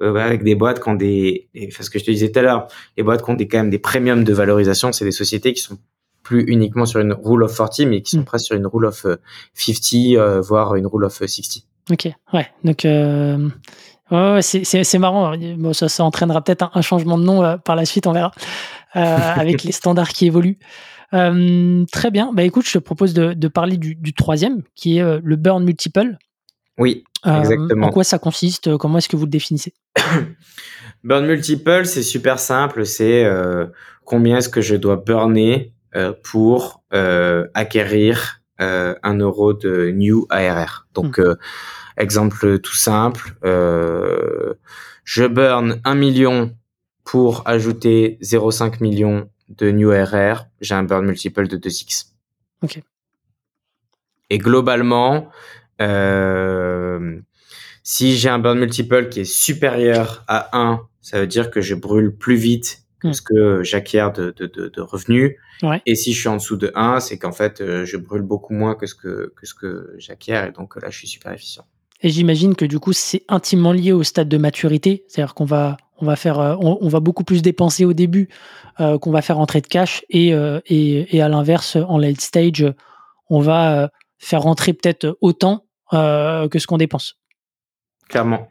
[SPEAKER 2] euh, avec des boîtes qui ont des, des- enfin, ce que je te disais tout à l'heure, les boîtes qui ont des quand même des premiums de valorisation, c'est des sociétés qui sont plus uniquement sur une rule of 40, mais qui sont
[SPEAKER 1] Mm.
[SPEAKER 2] presque sur une rule of euh, 50, euh, voire une rule of euh, 60.
[SPEAKER 1] ok, ouais, donc euh, ouais, ouais, c'est- marrant. Bon, ça, ça entraînera peut-être un, un changement de nom euh, par la suite, on verra, euh, avec les standards qui évoluent. Euh, très bien. Bah écoute, je te propose de, de parler du, du troisième, qui est euh, le burn multiple.
[SPEAKER 2] Oui,
[SPEAKER 1] Euh,
[SPEAKER 2] Exactement.
[SPEAKER 1] En quoi ça consiste Comment est-ce que vous le définissez?
[SPEAKER 2] Burn multiple, c'est super simple, c'est euh, combien est-ce que je dois burner? euh, pour euh, acquérir euh, un euro de new ARR. Donc, euh, exemple tout simple, euh, je burn 1 million pour ajouter 0,5 million de new ARR, j'ai un burn multiple de 2x.
[SPEAKER 1] Ok.
[SPEAKER 2] Et globalement, euh, si j'ai un burn multiple qui est supérieur à 1, ça veut dire que je brûle plus vite que
[SPEAKER 1] Hmm.
[SPEAKER 2] ce que j'acquiers de, de, de, de revenus.
[SPEAKER 1] Ouais.
[SPEAKER 2] Et si je suis en dessous de 1, c'est qu'en fait, euh, je brûle beaucoup moins que ce que, que, ce que j'acquiers. Et donc là, je suis super efficient.
[SPEAKER 1] Et j'imagine que du coup, c'est intimement lié au stade de maturité. C'est-à-dire qu'on va, on va faire, euh, on, on va beaucoup plus dépenser au début euh, qu'on va faire entrer de cash, et, euh, et, et à l'inverse, en late stage, on va euh, faire rentrer peut-être autant euh, que ce qu'on dépense.
[SPEAKER 2] Clairement.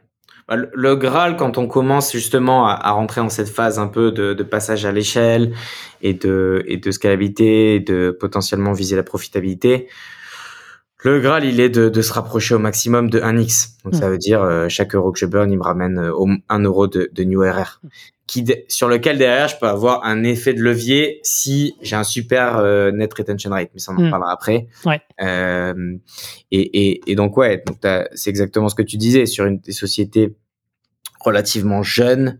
[SPEAKER 2] Bah, Le, Graal, quand on commence justement à, à rentrer dans cette phase un peu de, de passage à l'échelle et de, et de scalabilité, et de potentiellement viser la profitabilité, le Graal, il est de, de se rapprocher au maximum de 1x. Donc
[SPEAKER 1] Mm.
[SPEAKER 2] ça veut dire euh, chaque euro que je burn, il me ramène euh, au, 1 euro de, de new RR. Qui, sur lequel derrière, je peux avoir un effet de levier si j'ai un super euh, net retention rate. Mais ça, on en
[SPEAKER 1] Mm.
[SPEAKER 2] parlera après.
[SPEAKER 1] Ouais.
[SPEAKER 2] Euh, et, et, et donc, ouais, donc c'est exactement ce que tu disais. Sur une des sociétés relativement jeunes,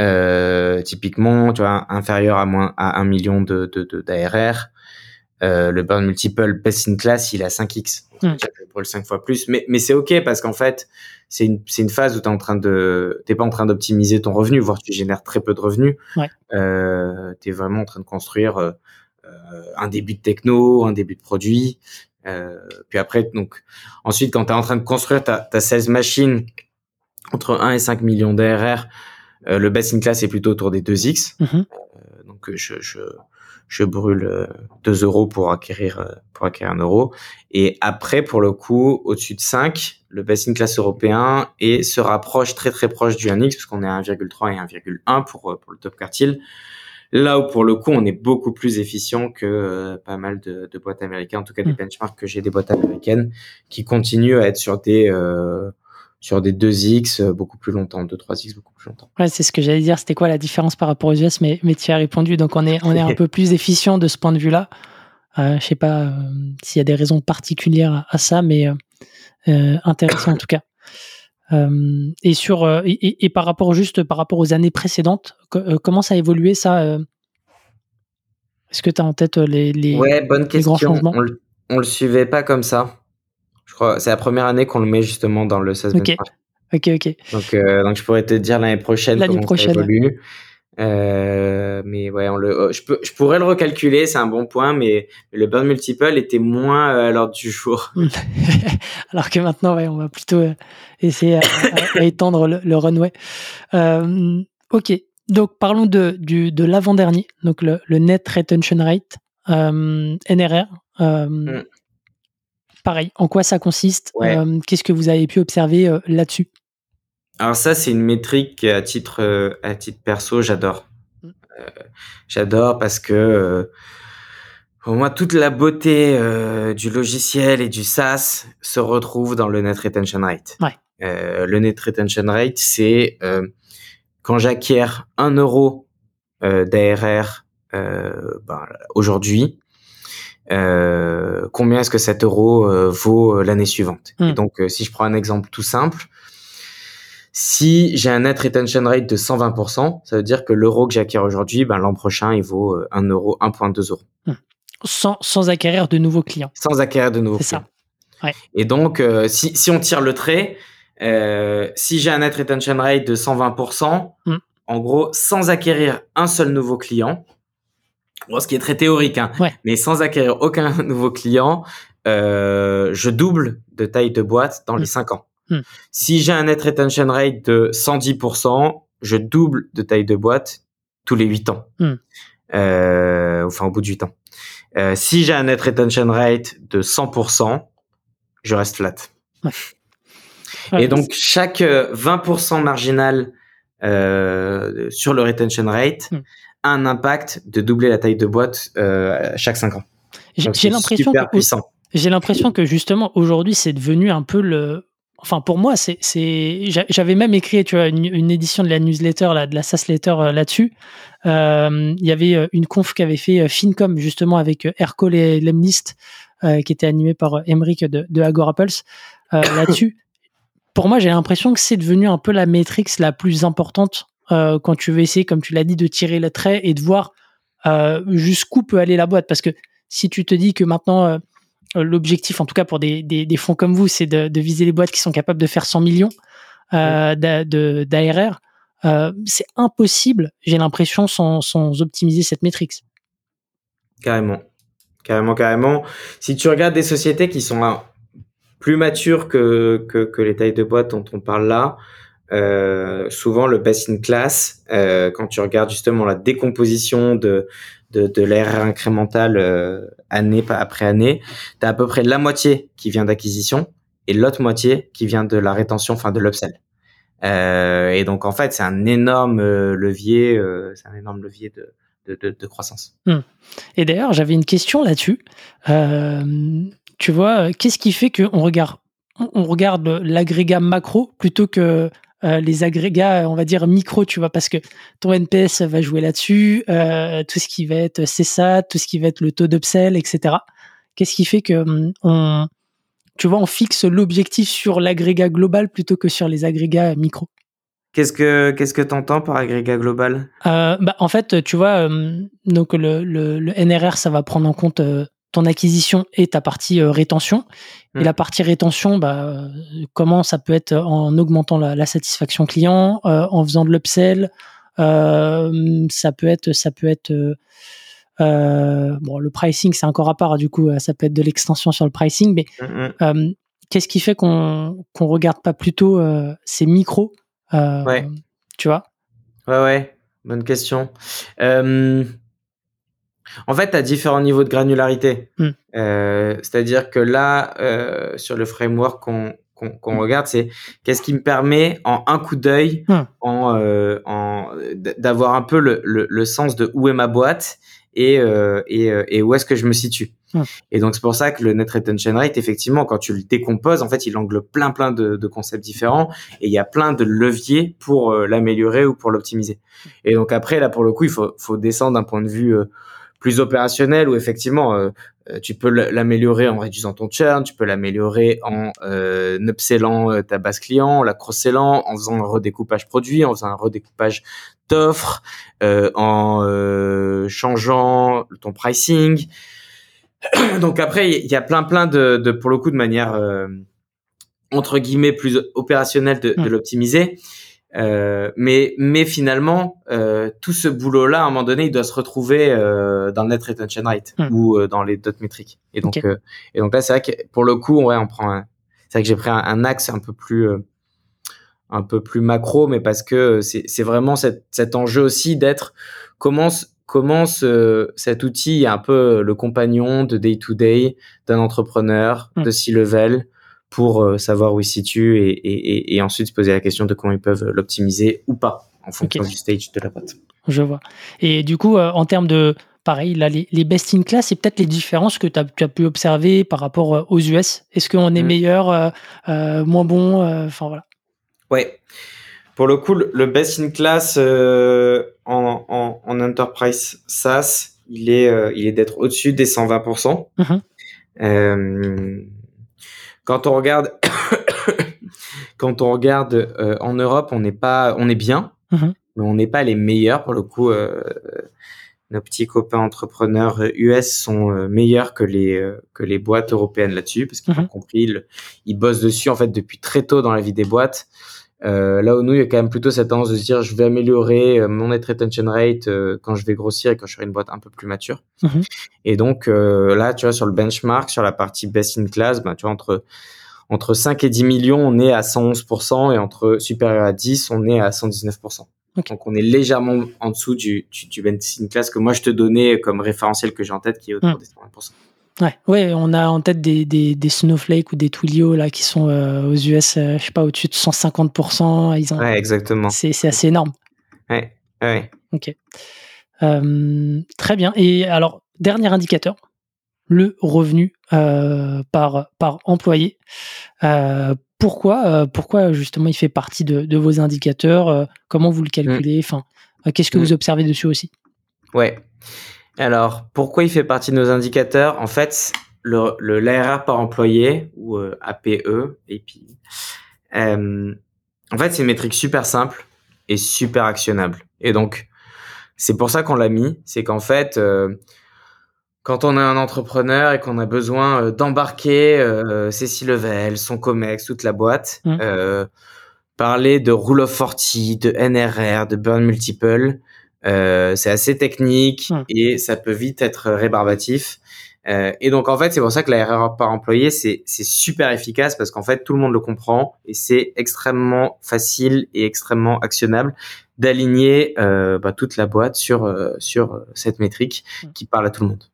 [SPEAKER 2] euh, typiquement, tu vois, inférieur à moins à 1 million de, de, de, d'ARR, euh, le burn multiple best in class, il à 5x. Donc, ça veut
[SPEAKER 1] Mm.
[SPEAKER 2] dire que je brûle 5 fois plus. Mais, mais c'est OK parce qu'en fait, c'est une, c'est une phase où tu en train de, t'es pas en train d'optimiser ton revenu, voire tu génères très peu de revenus.
[SPEAKER 1] Ouais.
[SPEAKER 2] Euh, tu es vraiment en train de construire euh, un début de techno, un début de produit. Puis après, donc, ensuite, quand tu es en train de construire ta, ta sales machine entre 1 et 5 millions d'ARR, le best in class est plutôt autour des 2x.
[SPEAKER 1] Mhm.
[SPEAKER 2] Donc donc je, je, je brûle 2 euros pour acquérir pour acquérir un euro. Et après, pour le coup, au-dessus de 5, le best in class européen et se rapproche très très proche du 1x parce qu'on est à 1,3 et 1,1 pour pour le top quartile. Là où pour le coup, on est beaucoup plus efficient que euh, pas mal de, de, boîtes américaines, en tout cas des mm. benchmarks que j'ai des boîtes américaines qui continuent à être sur des euh, sur des 2x euh, beaucoup plus longtemps, 2 3x beaucoup plus longtemps.
[SPEAKER 1] Ouais, c'est ce que j'allais dire, c'était quoi la différence par rapport aux US mais mais tu as répondu donc on est on est un peu plus efficient de ce point de vue-là. Euh, je sais pas euh, s'il y a des raisons particulières à, ça mais intéressant en tout cas. Et sur et, et, par rapport juste par rapport aux années précédentes, comment ça a évolué ça Est-ce que tu as en tête les, les,
[SPEAKER 2] ouais, bonne question.
[SPEAKER 1] grands changements?
[SPEAKER 2] On le, on le suivait pas comme ça. Crois c'est la première année qu'on le met justement dans le 16
[SPEAKER 1] Ok, ok, ok.
[SPEAKER 2] Donc, donc je pourrais te dire l'année prochaine
[SPEAKER 1] l'année
[SPEAKER 2] comment
[SPEAKER 1] prochaine.
[SPEAKER 2] ça évolue. Euh, mais ouais, on le, oh, je, peux, je pourrais le recalculer, c'est un bon point, mais le burn multiple était moins à l'ordre du jour.
[SPEAKER 1] Alors que maintenant, ouais, on va plutôt essayer à, étendre le, runway. Euh, ok, donc parlons de, du, de l'avant-dernier, donc le, le, net retention rate, euh, NRR. Euh, mm. Pareil, en quoi ça consiste euh, Qu'est-ce que vous avez pu observer euh, là-dessus?
[SPEAKER 2] Alors ça, c'est une métrique à titre, à titre perso, j'adore. Mm. j'adore parce que pour moi, toute la beauté euh, du logiciel et du SaaS se retrouve dans le net retention rate.
[SPEAKER 1] Ouais.
[SPEAKER 2] Euh, le net retention rate, c'est euh, quand j'acquiers un euro euh, d'ARR euh, ben, aujourd'hui, combien est-ce que cet euro vaut l'année suivante Et hmm. donc, si je prends un exemple tout simple, si j'ai un net retention rate de 120%, ça veut dire que l'euro que j'acquiers aujourd'hui, ben, l'an prochain, il vaut 1 euro, 1.2 euros.
[SPEAKER 1] Hmm. Sans, sans, acquérir de nouveaux clients.
[SPEAKER 2] Sans acquérir de nouveaux clients.
[SPEAKER 1] C'est ça. Ouais.
[SPEAKER 2] Et donc, si, si on tire le trait, euh, si j'ai un net retention rate de 120%, mm. en gros, sans acquérir un seul nouveau client, bon, ce qui est très théorique, hein,
[SPEAKER 1] ouais.
[SPEAKER 2] mais sans acquérir aucun nouveau client, euh, je double de taille de boîte dans mm. les 5 ans.
[SPEAKER 1] Mm.
[SPEAKER 2] Si j'ai un net retention rate de 110%, je double de taille de boîte tous les 8 ans. Euh, enfin, au bout de 8 ans. Euh, si j'ai un net retention rate de 100%, je reste flat.
[SPEAKER 1] Ouais
[SPEAKER 2] et donc chaque 20% euh, marginal euh, sur le retention rate un impact de doubler la taille de boîte euh, chaque 5 ans.
[SPEAKER 1] J'ai l'impression que
[SPEAKER 2] puissant.
[SPEAKER 1] J'ai l'impression que justement aujourd'hui c'est devenu un peu le Enfin, pour moi, c'est, j'avais même écrit, tu vois, une, une, édition de la newsletter, là, de la SaaS letter euh, là-dessus. Euh, il y avait une conf qu'avait fait Fincom justement avec Ercole et Lemlist, qui était animé par Emric de, de Agora Pulse là-dessus pour moi, j'ai l'impression que c'est devenu un peu la métrix la plus importante euh, quand tu veux essayer, comme tu l'as dit, de tirer le trait et de voir euh, jusqu'où peut aller la boîte. Parce que si tu te dis que maintenant, euh, l'objectif, en tout cas pour des, des, des fonds comme vous, c'est de, de, viser les boîtes qui sont capables de faire 100 millions d'ARR, c'est impossible, j'ai l'impression, sans, sans optimiser cette métrique.
[SPEAKER 2] Carrément. Carrément, carrément. Si tu regardes des sociétés qui sont plus mature que, que, que, les tailles de boîte dont on parle là. Euh, souvent le best in class, euh, quand tu regardes justement la décomposition de, de, de incrémentale euh, année après année, tu as à peu près la moitié qui vient d'acquisition et l'autre moitié qui vient de la rétention, enfin de l'upsell. Et donc en fait c'est un énorme levier, c'est un énorme levier de, de, croissance.
[SPEAKER 1] Hmm. Et d'ailleurs j'avais une question là-dessus. Tu vois, qu'est-ce qui fait qu'on regarde, on regarde l'agrégat macro plutôt que euh, les agrégats, on va dire micro, tu vois, parce que ton NPS va jouer là-dessus, euh, tout ce qui va être CSAT, tout ce qui va être le taux d'upsell, etc. Qu'est-ce qui fait que hum, on, tu vois, on fixe l'objectif sur l'agrégat global plutôt que sur les agrégats micro?
[SPEAKER 2] Qu'est-ce que qu'est-ce que t'entends par agrégat global?
[SPEAKER 1] Euh, bah, en fait, tu vois, hum, donc le, le, le, NRR, ça va prendre en compte ton acquisition et ta partie euh, rétention. Et la partie rétention, bah, euh, comment ça peut être en augmentant la, la satisfaction client, euh, en faisant de l'upsell. Euh, ça peut être, ça peut être. Bon, le pricing c'est encore à part. Du coup, ça peut être de l'extension sur le pricing. Mais mmh. qu'est-ce qui fait qu'on qu'on regarde pas plutôt ces micros
[SPEAKER 2] Ouais.
[SPEAKER 1] Tu vois?
[SPEAKER 2] Ouais, ouais. Bonne question. Euh, En fait, tu as différents niveaux de granularité.
[SPEAKER 1] Hmm.
[SPEAKER 2] Euh, C'est-à-dire que là, euh, sur le framework qu'on
[SPEAKER 1] Hmm.
[SPEAKER 2] regarde, c'est qu'est-ce qui me permet en un coup d'œil,
[SPEAKER 1] Hmm.
[SPEAKER 2] en, euh, en d'avoir un peu le, le, le sens de où est ma boîte et, euh, et, euh, et où est-ce que je me situe. Et donc c'est pour ça que le net retention rate, effectivement, quand tu le décomposes, en fait, il englobe plein plein de, de concepts différents et il y a plein de leviers pour euh, l'améliorer ou pour l'optimiser. Et donc après, là pour le coup, il faut, faut descendre d'un point de vue euh, plus opérationnel où effectivement euh, euh, tu peux l'améliorer en réduisant ton churn, tu peux l'améliorer en euh, upsellant euh, ta base client, en la cross-sellant, en faisant un redécoupage produit, en faisant un redécoupage d'offres, euh, en euh, changeant ton pricing. Donc après, il y a plein plein de, de pour le coup de manière euh, entre guillemets plus opérationnelle de, de
[SPEAKER 1] Mm.
[SPEAKER 2] l'optimiser. Euh, mais mais finalement, euh, tout ce boulot-là, à un moment donné, il doit se retrouver euh, dans le net retention rate
[SPEAKER 1] Mm.
[SPEAKER 2] ou euh, dans les d'autres métriques. Et donc
[SPEAKER 1] Ok.
[SPEAKER 2] euh, et donc là, c'est vrai que pour le coup, ouais, on prend. Un, c'est vrai que j'ai pris un, un axe un peu plus euh, un peu plus macro, mais parce que c'est c'est vraiment cet, cet enjeu aussi d'être comment comment ce, cet outil est un peu le compagnon de day to day d'un entrepreneur
[SPEAKER 1] Mm.
[SPEAKER 2] de C-level pour euh, savoir où il se situe et, et, et, et ensuite se poser la question de comment ils peuvent l'optimiser ou pas en fonction du stage de la boîte.
[SPEAKER 1] Je vois. Et du coup, euh, en termes de. Pareil, là, les, les best in class, c'est peut-être les différences que tu as, pu observer par rapport euh, aux US. Est-ce qu'on est
[SPEAKER 2] Mm.
[SPEAKER 1] meilleur, euh, euh, moins bon euh, Enfin, voilà.
[SPEAKER 2] Ouais. Pour le coup, le best in class en, en, en enterprise SaaS, il est, il est d'être au-dessus des 120%.
[SPEAKER 1] Mhm.
[SPEAKER 2] Euh, quand on regarde, quand on regarde euh, en Europe, on n'est pas, on est bien,
[SPEAKER 1] Mhm.
[SPEAKER 2] mais on n'est pas les meilleurs pour le coup. euh, nos petits copains entrepreneurs euh, US sont euh, meilleurs que les euh, que les boîtes européennes là-dessus parce qu'ils
[SPEAKER 1] Mhm.
[SPEAKER 2] ont compris, le- ils bossent dessus en fait depuis très tôt dans la vie des boîtes. Euh, là où nous, il y a quand même plutôt cette tendance de se dire je vais améliorer euh, mon net retention rate euh, quand je vais grossir et quand je serai une boîte un peu plus mature.
[SPEAKER 1] Mhm.
[SPEAKER 2] Et donc euh, là, tu vois, sur le benchmark, sur la partie best in class, ben, tu vois, entre entre 5 et 10 millions, on est à 111% et entre supérieur à 10, on est à 119%.
[SPEAKER 1] Ok.
[SPEAKER 2] Donc on est légèrement en dessous du, du, du best in class que moi je te donnais comme référentiel que j'ai en tête qui est autour
[SPEAKER 1] Mm.
[SPEAKER 2] des 120%.
[SPEAKER 1] Ouais, ouais, on a en tête des, des, des Snowflake ou des Twilio là, qui sont euh, aux US, euh, je sais pas, au-dessus de 150%. Ils ont...
[SPEAKER 2] Ouais, exactement.
[SPEAKER 1] c'est, c'est assez énorme.
[SPEAKER 2] Ouais, ouais.
[SPEAKER 1] Ok. Euh, très bien. Et alors, dernier indicateur, le revenu euh, par, par employé. Pourquoi, pourquoi justement il fait partie de, de vos indicateurs Comment vous le calculez Enfin, qu'est-ce que
[SPEAKER 2] Mm.
[SPEAKER 1] vous observez dessus aussi?
[SPEAKER 2] Ouais. Alors, pourquoi il fait partie de nos indicateurs? En fait, le, le l'ARR par employé ou euh, APE, APE, euh, en fait, c'est une métrique super simple et super actionnable. Et donc, c'est pour ça qu'on l'a mis. C'est qu'en fait, euh, quand on est un entrepreneur et qu'on a besoin euh, d'embarquer euh, ses six levels, son COMEX, toute la boîte,
[SPEAKER 1] Mm.
[SPEAKER 2] euh, parler de Rule of 40, de NRR, de Burn Multiple, euh, c'est assez technique
[SPEAKER 1] Mm.
[SPEAKER 2] et ça peut vite être rébarbatif. Euh, et donc en fait, c'est pour ça que la RR par employé, c'est c'est super efficace parce qu'en fait, tout le monde le comprend et c'est extrêmement facile et extrêmement actionnable d'aligner euh, bah, toute la boîte sur euh, sur cette métrique
[SPEAKER 1] Mm.
[SPEAKER 2] qui parle à tout le monde.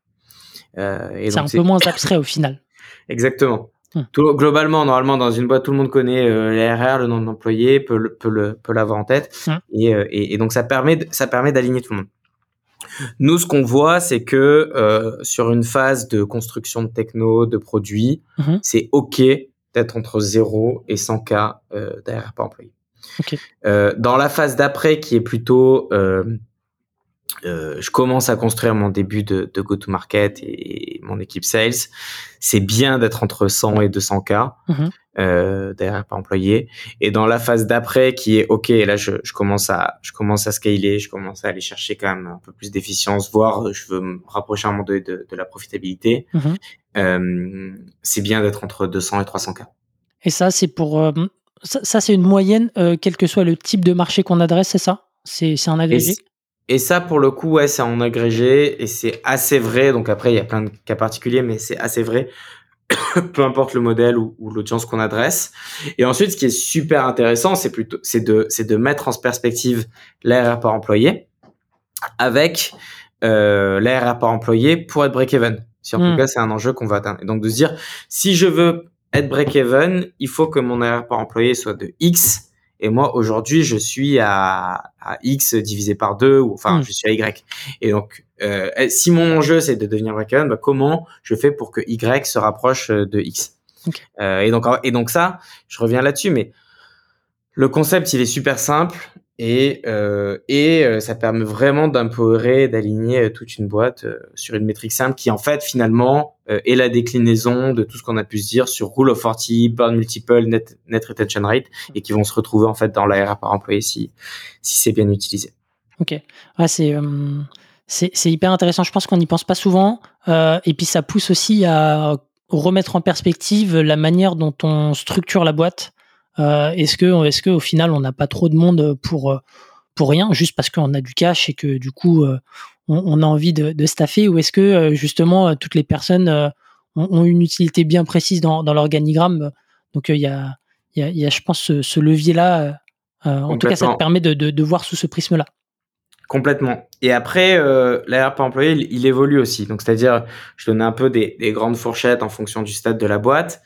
[SPEAKER 2] Euh, et
[SPEAKER 1] C'est un peu moins abstrait au final.
[SPEAKER 2] Exactement.
[SPEAKER 1] Hmm.
[SPEAKER 2] Tout, globalement, normalement, dans une boîte, tout le monde connaît euh, les RR, le nom de l'employé, peut le, peut le, peut l'avoir en tête,
[SPEAKER 1] Hmm.
[SPEAKER 2] et, euh, et, et donc ça permet, de- ça permet d'aligner tout le monde. Nous, ce qu'on voit, c'est que euh, sur une phase de construction de techno, de produits,
[SPEAKER 1] Mhm.
[SPEAKER 2] c'est ok d'être entre 0 et 100 k euh, d'ARR par employé. Euh, dans la phase d'après, qui est plutôt euh, je commence à construire mon début de, de go-to-market et, mon équipe sales. C'est bien d'être entre 100 et 200 k
[SPEAKER 1] Mhm.
[SPEAKER 2] euh, derrière par employé. Et dans la phase d'après, qui est ok, là je, je commence à je commence à scaler, je commence à aller chercher quand même un peu plus d'efficience, voire je veux me rapprocher un moment donné de, de la profitabilité.
[SPEAKER 1] Mhm.
[SPEAKER 2] Euh, c'est bien d'être entre 200 et 300 k.
[SPEAKER 1] Et ça, c'est pour. ça, ça, c'est une moyenne, quel que soit le type de marché qu'on adresse, c'est ça? C'est un agrégé?
[SPEAKER 2] Et ça, pour le coup, ouais, c'est en agrégé et c'est assez vrai. Donc après, il y a plein de cas particuliers, mais c'est assez vrai. Peu importe le modèle ou, ou l'audience qu'on adresse. Et ensuite, ce qui est super intéressant, c'est plutôt, c'est de, c'est de mettre en perspective l'ARR par employé avec euh, l'ARR par employé pour être break-even. Si en tout
[SPEAKER 1] Hmm.
[SPEAKER 2] cas c'est un enjeu qu'on va atteindre. Et donc de se dire, si je veux être break-even, il faut que mon ARR par employé soit de X. Et moi aujourd'hui je suis à, à X divisé par 2 ou enfin
[SPEAKER 1] Hmm.
[SPEAKER 2] je suis à Y. Et donc euh, si mon enjeu c'est de devenir break-even, bah, comment je fais pour que Y se rapproche euh, de X? Euh, Et donc et donc ça, je reviens là-dessus, mais le concept, il est super simple et euh, et euh, ça permet vraiment d'empowerer, d'aligner euh, toute une boîte euh, sur une métrique simple qui en fait finalement est la déclinaison de tout ce qu'on a pu se dire sur Rule of 40, Burn Multiple, Net, net Retention Rate et qui vont se retrouver en fait dans l'ARR par employé si si c'est bien utilisé.
[SPEAKER 1] Ok. Ouais, c'est, c'est, hyper intéressant. Je pense qu'on n'y pense pas souvent. Et puis ça pousse aussi à remettre en perspective la manière dont on structure la boîte. Euh, est-ce que, est-ce que au final, on n'a pas trop de monde pour euh, pour rien, juste parce qu'on a du cash et que du coup, euh, on, on a envie de, de staffer, ou est-ce que justement toutes les personnes ont, ont une utilité bien précise dans, dans l'organigramme? Donc il y a, y, a, y a, je pense, ce, ce levier-là. en tout cas, ça te permet de, de, de voir sous ce prisme-là.
[SPEAKER 2] Complètement. Et après, euh, l'ARR par employé, il, il évolue aussi. Donc, c'est-à-dire, je donnais un peu des, des grandes fourchettes en fonction du stade de la boîte.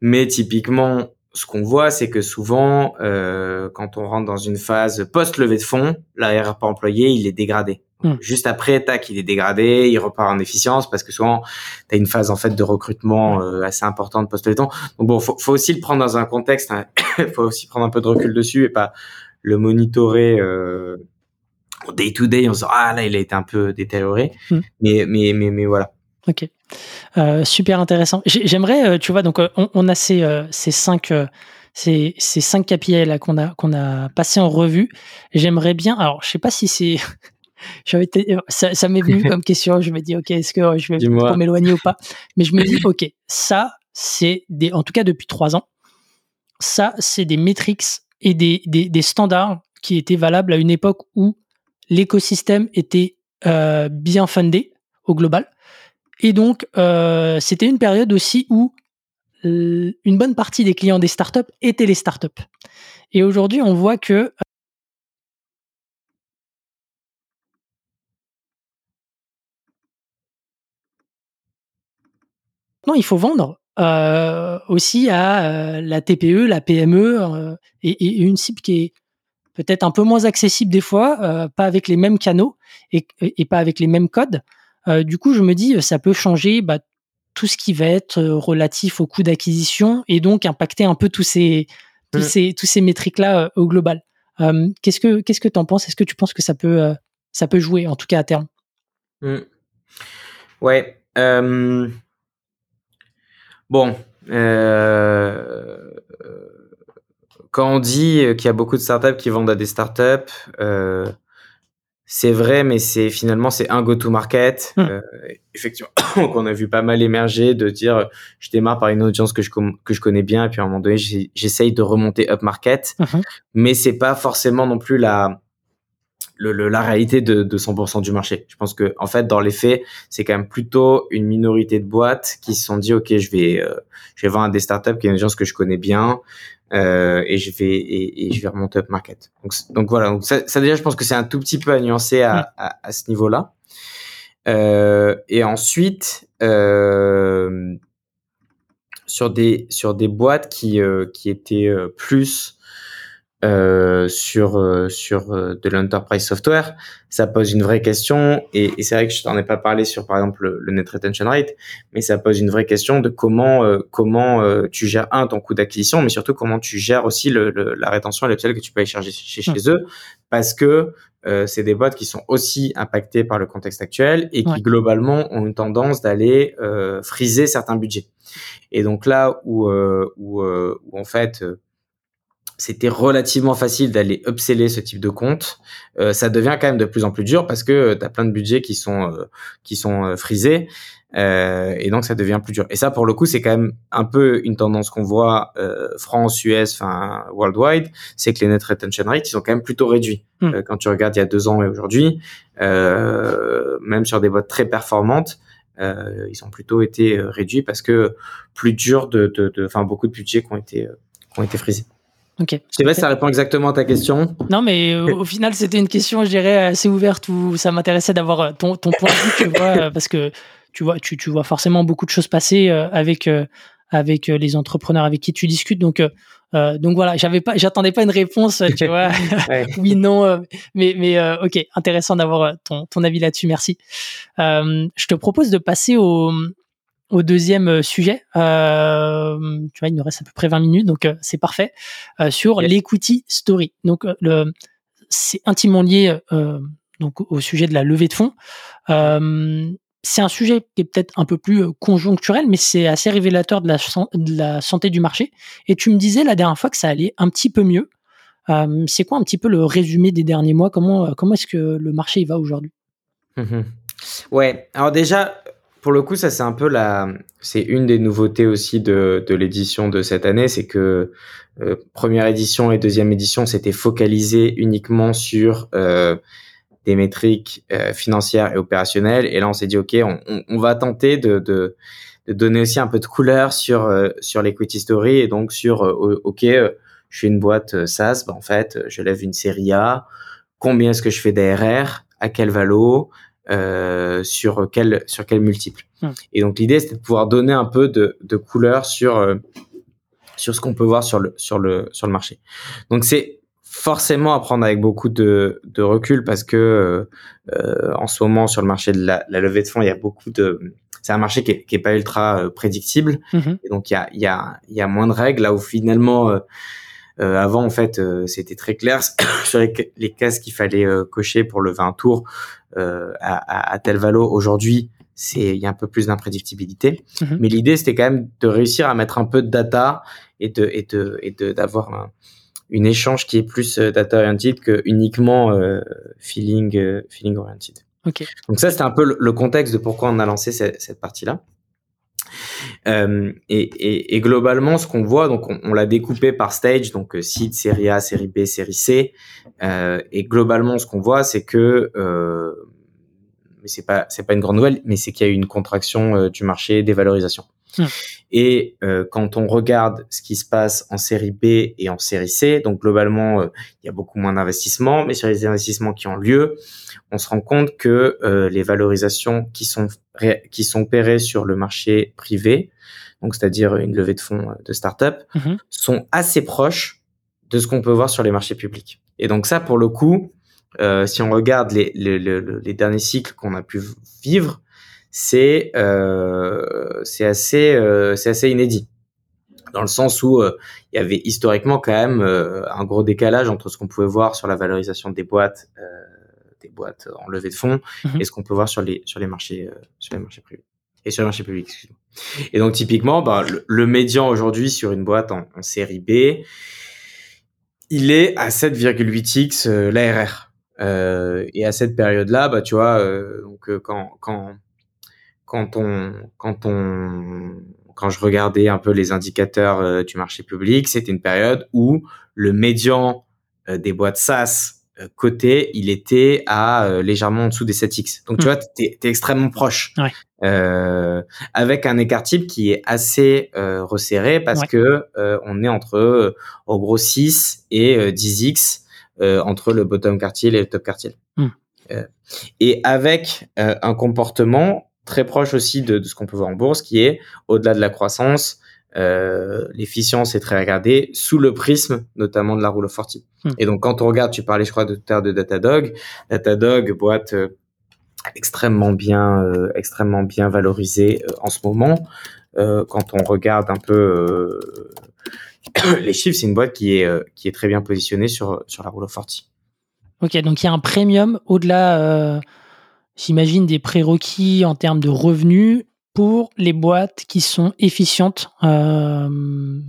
[SPEAKER 2] Mais typiquement, ce qu'on voit, c'est que souvent, euh, quand on rentre dans une phase post-levée de fonds, l'ARR par employé, il est dégradé.
[SPEAKER 1] Hmm.
[SPEAKER 2] Juste après, tac, il est dégradé, il repart en efficience parce que souvent, tu as une phase en fait de recrutement euh, assez importante post-levée de fonds. Donc bon, faut, faut aussi le prendre dans un contexte, hein. faut aussi prendre un peu de recul dessus et pas le monitorer euh, au day to day en se disant ah là il a été un peu détérioré.
[SPEAKER 1] Hmm.
[SPEAKER 2] Mais mais mais mais voilà.
[SPEAKER 1] Ok. Euh, super intéressant. J'ai- J'aimerais, euh, tu vois, donc euh, on, on a ces, ces cinq, ces, ces cinq KPI là qu'on a qu'on a passé en revue. J'aimerais bien. Alors, je sais pas si c'est. Ça, ça m'est venu comme question. Je me dis, ok, est-ce que je vais trop m'éloigner ou pas? Mais je me dis, ok, ça, c'est des, en tout cas depuis trois ans, ça, c'est des métriques et des, des, des standards qui étaient valables à une époque où l'écosystème était euh, bien fundé au global. Et donc, euh, c'était une période aussi où euh, une bonne partie des clients des startups étaient les startups. Et aujourd'hui, on voit que non, il faut vendre euh, aussi à euh, la TPE, la PME euh, et, une cible qui est peut-être un peu moins accessible des fois, euh, pas avec les mêmes canaux et pas avec les mêmes codes. Euh, du coup, je me dis, ça peut changer bah, tout ce qui va être euh, relatif au coût d'acquisition et donc impacter un peu tous ces, tous
[SPEAKER 2] Mm.
[SPEAKER 1] ces, tous ces métriques-là euh, au global. Euh, qu'est-ce que qu'est-ce que tu en penses? Est-ce que tu penses que ça peut, ça peut jouer, en tout cas à terme?
[SPEAKER 2] Hmm. Ouais. Bon. Quand on dit qu'il y a beaucoup de startups qui vendent à des startups, c'est vrai, mais c'est finalement c'est un go-to-market.
[SPEAKER 1] Hmm.
[SPEAKER 2] Euh, effectivement, qu'on a vu pas mal émerger de dire je démarre par une audience que je com- que je connais bien et puis à un moment donné j'essaye de remonter up market,
[SPEAKER 1] Mhm.
[SPEAKER 2] mais c'est pas forcément non plus la le, le- la réalité de, de 100% du marché. Je pense que en fait dans les faits, c'est quand même plutôt une minorité de boîtes qui se sont dit ok je vais euh, je vais vendre à des startups qui est une audience que je connais bien euh, et je vais et, et je vais remonter up market. Donc, donc voilà, donc ça, ça déjà je pense que c'est un tout petit peu à nuancer à, à, à ce niveau-là. Euh, et ensuite euh, sur des sur des boîtes qui euh, qui étaient euh, plus euh, sur euh, sur euh, de l'enterprise software, ça pose une vraie question et, et c'est vrai que je t'en ai pas parlé sur par exemple le, le net retention rate, mais ça pose une vraie question de comment euh, comment euh, tu gères un ton coût d'acquisition, mais surtout comment tu gères aussi le, le- la rétention et l'upsell que tu peux aller chercher chez, chez eux, parce que euh, c'est des boîtes qui sont aussi impactées par le contexte actuel et qui
[SPEAKER 1] Ouais.
[SPEAKER 2] globalement ont une tendance d'aller euh, friser certains budgets. Et donc là où euh, où, euh, où en fait euh, c'était relativement facile d'aller upseller ce type de compte, euh, ça devient quand même de plus en plus dur parce que tu as plein de budgets qui sont euh, qui sont euh, frisés euh, et donc ça devient plus dur. Et ça pour le coup c'est quand même un peu une tendance qu'on voit euh, France, US, enfin worldwide, c'est que les net retention rates ils sont quand même plutôt réduits
[SPEAKER 1] Hmm.
[SPEAKER 2] Euh, quand tu regardes il y a deux ans et aujourd'hui, euh, même sur des boîtes très performantes. Euh, ils ont plutôt été euh, réduits parce que plus dur de, de, de, enfin beaucoup de budgets qui ont été, euh, qui ont été frisés.
[SPEAKER 1] Ok.
[SPEAKER 2] Je sais pas si ça répond exactement à ta question.
[SPEAKER 1] Non, mais au final, c'était une question, je dirais, assez ouverte où ça m'intéressait d'avoir ton, ton point de vue, tu vois, parce que tu vois, tu, tu vois forcément beaucoup de choses passer avec avec les entrepreneurs avec qui tu discutes. Donc, euh, donc voilà, j'avais pas, j'attendais pas une réponse, tu vois. oui, non, euh, mais mais euh, ok, intéressant d'avoir ton ton avis là-dessus. Merci. je te propose de passer au au deuxième sujet. tu vois, il nous reste à peu près 20 minutes, donc c'est parfait. sur l'equity story. Donc le c'est intimement lié donc au sujet de la levée de fonds c'est un sujet qui est peut-être un peu plus euh, conjoncturel, mais c'est assez révélateur de la, de la, santé du marché. Et tu me disais la dernière fois que ça allait un petit peu mieux. Euh, c'est quoi un petit peu le résumé des derniers mois? Comment, euh, comment est-ce que le marché y va aujourd'hui?
[SPEAKER 2] Mmh Ouais, alors déjà, pour le coup, ça c'est un peu la, c'est une des nouveautés aussi de, de l'édition de cette année, c'est que première édition et deuxième édition, c'était focalisé uniquement sur euh, des métriques euh, financières et opérationnelles. Et là, on s'est dit, OK, on, va tenter de, de, donner aussi un peu de couleur sur, euh, sur l'equity story et donc sur, euh, OK, je suis une boîte SaaS, bah, en fait, je lève une série A. Combien est-ce que je fais d'ARR À quel valo? Sur quel sur quel multiple hmm. Et donc l'idée c'était de pouvoir donner un peu de, de couleur sur sur ce qu'on peut voir sur le sur le sur le marché. Donc c'est forcément à prendre avec beaucoup de, de recul parce que euh, en ce moment sur le marché de la, la, levée de fonds, il y a beaucoup de c'est un marché qui est, qui est pas ultra euh, prédictible mm-hmm. et donc il y a il y a il y a moins de règles là où finalement euh, euh avant en fait c'était très clair sur les, les cases qu'il fallait cocher pour lever un tour à, à, à, tel valo aujourd'hui c'est il y a un peu plus d'imprédictibilité mm-hmm. mais l'idée c'était quand même de réussir à mettre un peu de data et de et de et de d'avoir un une échange qui est plus euh, data oriented que uniquement euh, feeling euh, feeling oriented.
[SPEAKER 1] Ok.
[SPEAKER 2] Donc ça c'était un peu le, contexte de pourquoi on a lancé cette, cette partie là. Euh, et, et, et, globalement, ce qu'on voit, donc on, on l'a découpé par stage, donc euh, seed, série A, série B, série C. Euh, et globalement, ce qu'on voit, c'est que, mais c'est pas c'est pas une grande nouvelle, mais c'est qu'il y a eu une contraction du marché des valorisations. Hmm. Et euh, quand on regarde ce qui se passe en série B et en série C, donc globalement, euh, il y a beaucoup moins d'investissements, mais sur les investissements qui ont lieu, on se rend compte que euh, les valorisations qui sont qui sont opérées sur le marché privé, donc c'est-à-dire une levée de fonds de start-up, mm-hmm. sont assez proches de ce qu'on peut voir sur les marchés publics. Et donc ça, pour le coup, si on regarde les, les, les, les derniers cycles qu'on a pu vivre, c'est euh, assez euh, assez inédit dans le sens où euh, il y avait historiquement quand même un gros décalage entre ce qu'on pouvait voir sur la valorisation des boîtes des boîtes en levée de fonds mhm. et ce qu'on peut voir sur les sur les marchés sur les marchés privés et sur les marchés publics. Et donc typiquement bah, le, médian aujourd'hui sur une boîte en, en, série B il est à 7,8x l'ARR. Euh, et à cette période-là, bah tu vois, euh, donc quand quand quand on, quand on, quand je regardais un peu les indicateurs euh, du marché public, c'était une période où le médian euh, des boîtes SaaS euh, côté, il était à légèrement en dessous des 7x. Donc tu hmm. vois, tu es, extrêmement proche.
[SPEAKER 1] Ouais.
[SPEAKER 2] avec un écart type qui est assez resserré parce que on est entre en gros 6 et 10x entre le bottom quartile et le top quartile. Hmm. et avec un comportement très proche aussi de, de ce qu'on peut voir en bourse, qui est au-delà de la croissance, euh, l'efficience est très regardée sous le prisme notamment de la Rule of 40. Hmm. Et donc quand on regarde, tu parlais je crois de tout de Datadog, Datadog boîte euh, extrêmement bien euh, extrêmement bien valorisée euh, en ce moment. Euh, quand on regarde un peu les chiffres, c'est une boîte qui est qui est très bien positionnée sur sur la Rule of 40.
[SPEAKER 1] Ok, donc il y a un premium au-delà j'imagine, des prérequis en termes de revenus pour les boîtes qui sont efficientes euh,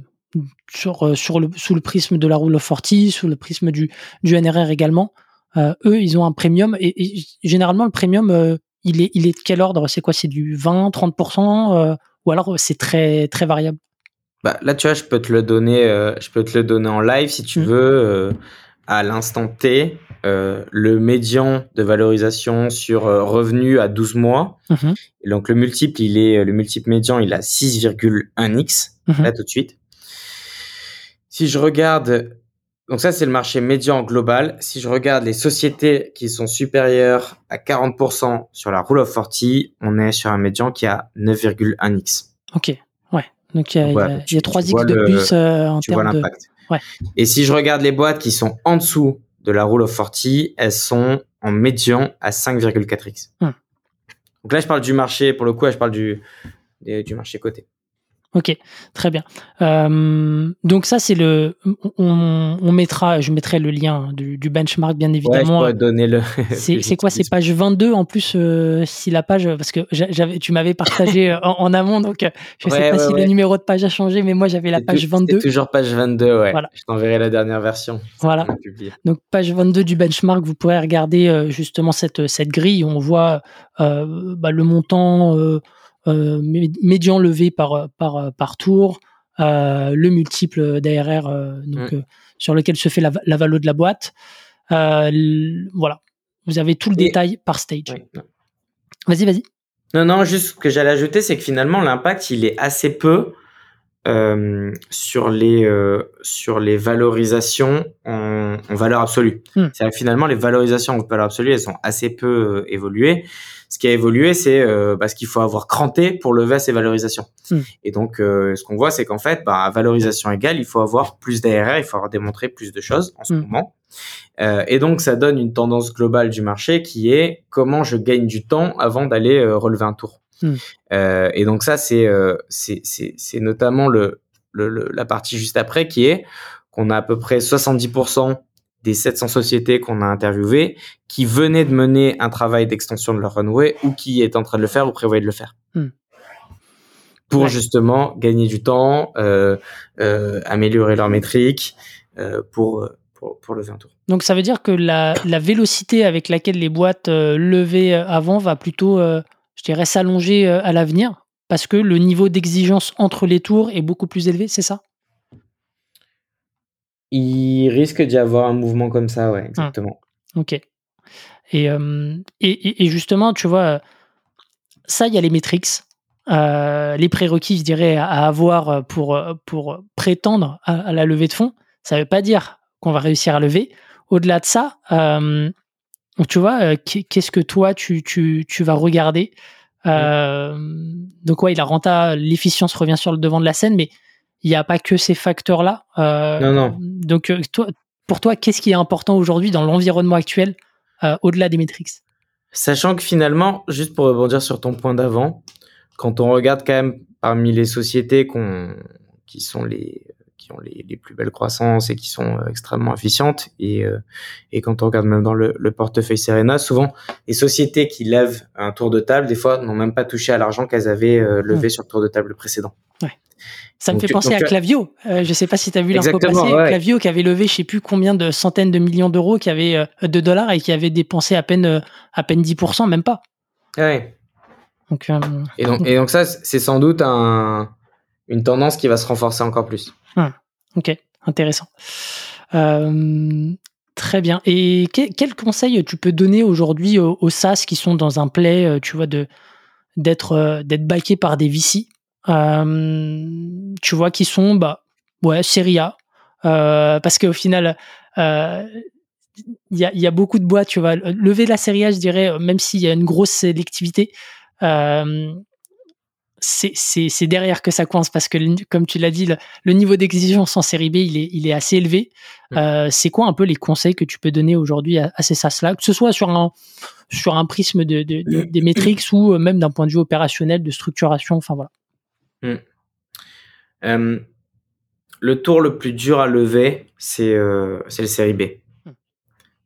[SPEAKER 1] sur, euh, sur le, sous le prisme de la Rule of 40, sous le prisme du, du NRR également. Euh, eux, ils ont un premium et, généralement, le premium, il, est, il est de quel ordre? C'est quoi? C'est du 20, 30% ou alors c'est très, très variable?
[SPEAKER 2] Bah, Là, tu vois, je peux te le donner, je peux te le donner en live si tu mmh. veux à l'instant T euh, le médian de valorisation sur euh, revenu à 12 mois. Mhm. Donc le multiple, il est le multiple médian, il a 6,1x mhm. là tout de suite. si je regarde, donc ça c'est le marché médian global. Si je regarde les sociétés qui sont supérieures à 40% sur la Rule of 40, on est sur un médian qui a 9,1x.
[SPEAKER 1] Ok. Donc il y a, y a, 3 x de plus euh, en
[SPEAKER 2] vois l'impact. Ouais. Et si je regarde les boîtes qui sont en dessous de la Rule of 40, elles sont en médian à 5,4x. Hmm. Donc là, je parle du marché, pour le coup, je parle du, du marché coté.
[SPEAKER 1] Ok, très bien. Euh, donc ça, c'est le. On, mettra, je mettrai le lien du, benchmark, bien évidemment.
[SPEAKER 2] Ouais, je donner le.
[SPEAKER 1] C'est quoi C'est page 22 en plus, euh, si la page, parce que j'avais, tu m'avais partagé euh, en, amont, donc je ne sais pas si le numéro de page a changé, mais moi j'avais la page 22.
[SPEAKER 2] toujours page 22, ouais. Voilà. Je t'enverrai la dernière version.
[SPEAKER 1] Voilà. Donc page 22 du benchmark, vous pourrez regarder justement cette cette grille. Où on voit bah, le montant médian levé par, par, par tour, euh, le multiple d'ARR euh, donc, sur lequel se fait la, la de la boîte. voilà, vous avez tout le détail par stage. Vas-y, vas-y.
[SPEAKER 2] Non, non, juste ce que j'allais ajouter, c'est que finalement, l'impact, il est assez peu euh, sur les euh, sur les valorisations en, en valeur absolue. Hmm. C'est finalement les valorisations en valeur absolue, elles sont assez peu euh, évoluées. Ce qui a évolué, c'est euh, bah, qu'il faut avoir cranté pour lever ces valorisations. Hmm. Et donc, ce qu'on voit, c'est qu'en fait, bah, à valorisation égale, il faut avoir plus d'ARR, il faut avoir démontré plus de choses en ce hmm. moment. et donc, ça donne une tendance globale du marché qui est comment je gagne du temps avant d'aller relever un tour. Hmm. Euh, et donc ça, c'est euh, c'est notamment le, le, la partie juste après qui est qu'on a à peu près 70% des 700 sociétés qu'on a interviewées qui venaient de mener un travail d'extension de leur runway ou qui est en train de le faire ou prévoyaient de le faire. Hmm. Pour justement gagner du temps, euh, euh, améliorer leurs métriques, pour, pour, pour lever un tour.
[SPEAKER 1] Donc ça veut dire que la, la vélocité avec laquelle les boîtes euh, levaient avant va plutôt je dirais, s'allonger euh, à l'avenir parce que le niveau d'exigence entre les tours est beaucoup plus élevé, c'est ça?
[SPEAKER 2] Il risque d'y avoir un mouvement comme ça, ouais, exactement.
[SPEAKER 1] Ah, ok. Euh, et, et, justement, tu vois, ça, il y a les métriques, euh, les prérequis, je dirais, à avoir pour, pour prétendre à, la levée de fonds. Ça ne veut pas dire qu'on va réussir à lever. Au-delà de ça, donc tu vois, euh, qu'est-ce que toi tu, tu, tu vas regarder? Euh, Donc ouais, la renta, l'efficience revient sur le devant de la scène, mais il n'y a pas que ces facteurs-là.
[SPEAKER 2] Euh, non, non.
[SPEAKER 1] Donc toi, pour toi, qu'est-ce qui est important aujourd'hui dans l'environnement actuel, au-delà des métriques
[SPEAKER 2] Sachant que finalement, juste pour rebondir sur ton point d'avant, quand on regarde quand même parmi les sociétés qui sont les qui ont les, les, plus belles croissances et qui sont euh, extrêmement efficientes. Et, euh, et quand on regarde même dans le, le, portefeuille Serena, souvent les sociétés qui lèvent un tour de table, des fois, n'ont même pas touché à l'argent qu'elles avaient euh, levé sur le tour de table précédent.
[SPEAKER 1] Ouais. Ça me fait penser à Clavio. Euh, je sais pas si tu as vu l'info passer. Clavio qui avait levé je sais plus combien de centaines de millions d'euros, qui avait de dollars et qui avait dépensé à peine à peine 10%, même pas.
[SPEAKER 2] Ouais. Donc, et, donc, et donc ça, c'est sans doute un, une tendance qui va se renforcer encore plus.
[SPEAKER 1] Ok, intéressant. Euh, très bien. Et quel conseil tu peux donner aujourd'hui aux, SaaS qui sont dans un play, euh, tu vois, d'être euh, d'être backés par des VC, tu vois, qui sont bah ouais série A, parce qu'au final. il y, a, beaucoup de boîtes, tu vois. Lever la série A, je dirais, même s'il y a une grosse sélectivité, c'est derrière que ça coince parce que, comme tu l'as dit, le, niveau d'exigence en série B, il est, il est assez élevé. Euh, c'est quoi un peu les conseils que tu peux donner aujourd'hui à, ces SaaS-là, que ce soit sur un, sur un prisme de, des métriques ou euh, même d'un point de vue opérationnel, de structuration, enfin voilà.
[SPEAKER 2] Hmm. Euh, le tour le plus dur à lever, c'est le série B. Hmm.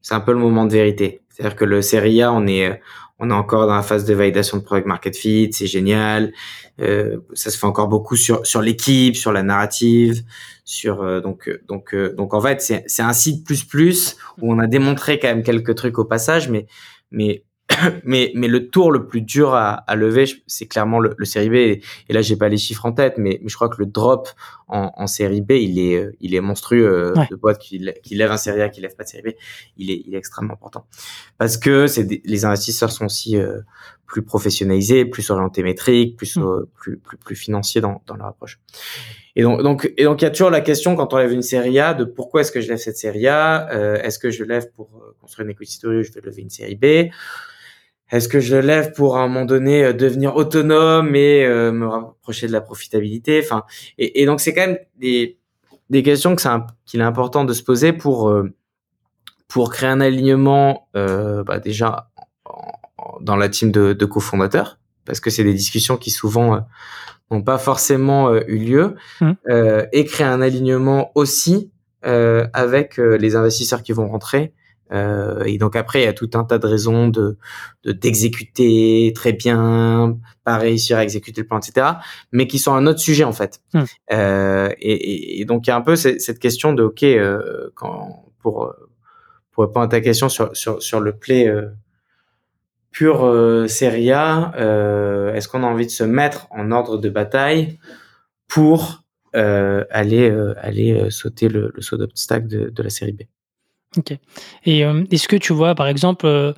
[SPEAKER 2] C'est un peu le moment de vérité. C'est-à-dire que le série A, on est on est encore dans la phase de validation de product market fit, c'est génial. Euh, ça se fait encore beaucoup sur sur l'équipe, sur la narrative, sur euh, donc euh, donc euh, donc en fait c'est c'est un site plus plus où on a démontré quand même quelques trucs au passage, mais mais mais mais le tour le plus dur à, à lever, c'est clairement le, le série B. Et, là j'ai pas les chiffres en tête, mais, mais je crois que le drop en, série B, il est, il est monstrueux. De boîte qui, lève un série A, qui lève pas de série B, il est, il est extrêmement important. Parce que c'est les investisseurs sont aussi plus professionnalisés, plus orientés métriques, plus, mm. plus, plus, plus financiers dans, dans leur approche. Et donc, donc, et donc, il y a toujours la question quand on lève une série A de pourquoi est-ce que je lève cette série A? Euh, Est-ce que je lève pour euh, construire une equity story ou je vais lever une série B Est-ce que je lève pour à un moment donné euh, devenir autonome et me rapprocher de la profitabilité? Enfin, et, et, donc c'est quand même des des questions que c'est qu'il est important de se poser pour pour créer un alignement bah déjà dans la team de, de cofondateurs parce que c'est des discussions qui souvent n'ont pas forcément euh, eu lieu, mmh. euh, et créer un alignement aussi euh, avec les investisseurs qui vont rentrer. Et donc après, il y a tout un tas de raisons de d'exécuter très bien, pas réussir à exécuter le plan, etc. Mais qui sont un autre sujet en fait. Mmh. Et, et, donc il y a un peu cette question de ok, quand pour pour répondre à ta question sur sur sur le play pure euh, Serie A, euh, est-ce qu'on a envie de se mettre en ordre de bataille pour euh, aller aller sauter le, saut d'obstacle de, de, la Série B?
[SPEAKER 1] Et est-ce que tu vois, par exemple,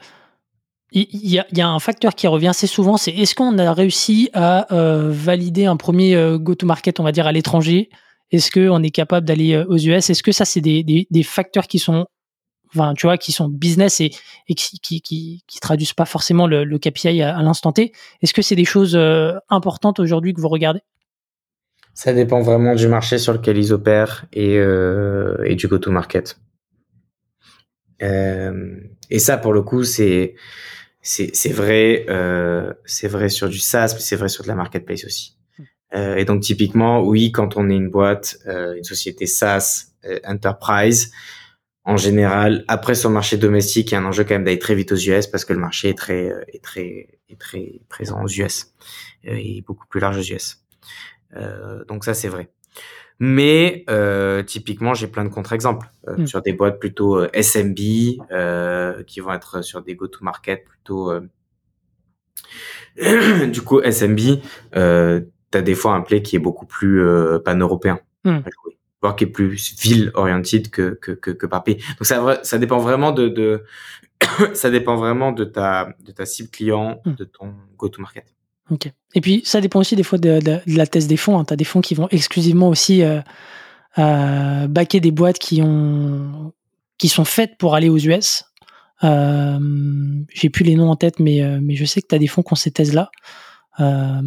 [SPEAKER 1] il y, a un facteur qui revient assez souvent, c'est est-ce qu'on a réussi à valider un premier go-to-market, on va dire, à l'étranger? Est-ce qu'on est capable d'aller aux US Est-ce que ça, c'est des, facteurs qui sont enfin, tu vois, qui sont business et, qui, qui, traduisent pas forcément le, KPI à, l'instant T? Est-ce que c'est des choses euh, importantes aujourd'hui que vous regardez?
[SPEAKER 2] Ça dépend vraiment du marché sur lequel ils opèrent euh, et du go-to-market. Euh, et ça, pour le coup, c'est c'est vrai, euh, c'est vrai sur du SaaS, mais c'est vrai sur de la marketplace aussi. Hmm. Euh, et donc typiquement, oui, quand on est une boîte, euh, une société SaaS enterprise, en général, après sur le marché domestique, il y a un enjeu quand même d'aller très vite aux US parce que le marché est très est très est très présent aux US et beaucoup plus large aux US. Euh, donc ça c'est vrai. Mais euh, typiquement, j'ai plein de contre-exemples euh, hmm. sur des boîtes plutôt SMB qui vont être sur des go-to-market plutôt. du coup, SMB, euh, t'as des fois un play qui est beaucoup plus pan-européen. Hmm voire qui est plus ville oriented que que que, que par pays. Donc ça ça dépend vraiment de, de ça dépend vraiment de ta de ta cible client, hmm. de ton go to market.
[SPEAKER 1] Ok. Et puis ça dépend aussi des fois de, de, la thèse des fonds. Hein. Tu as des fonds qui vont exclusivement aussi euh, euh, baquer des boîtes qui ont qui sont faites pour aller aux US. Euh, J'ai plus les noms en tête, mais euh, mais je sais que tu as des fonds qui ont ces thèses là. Euh,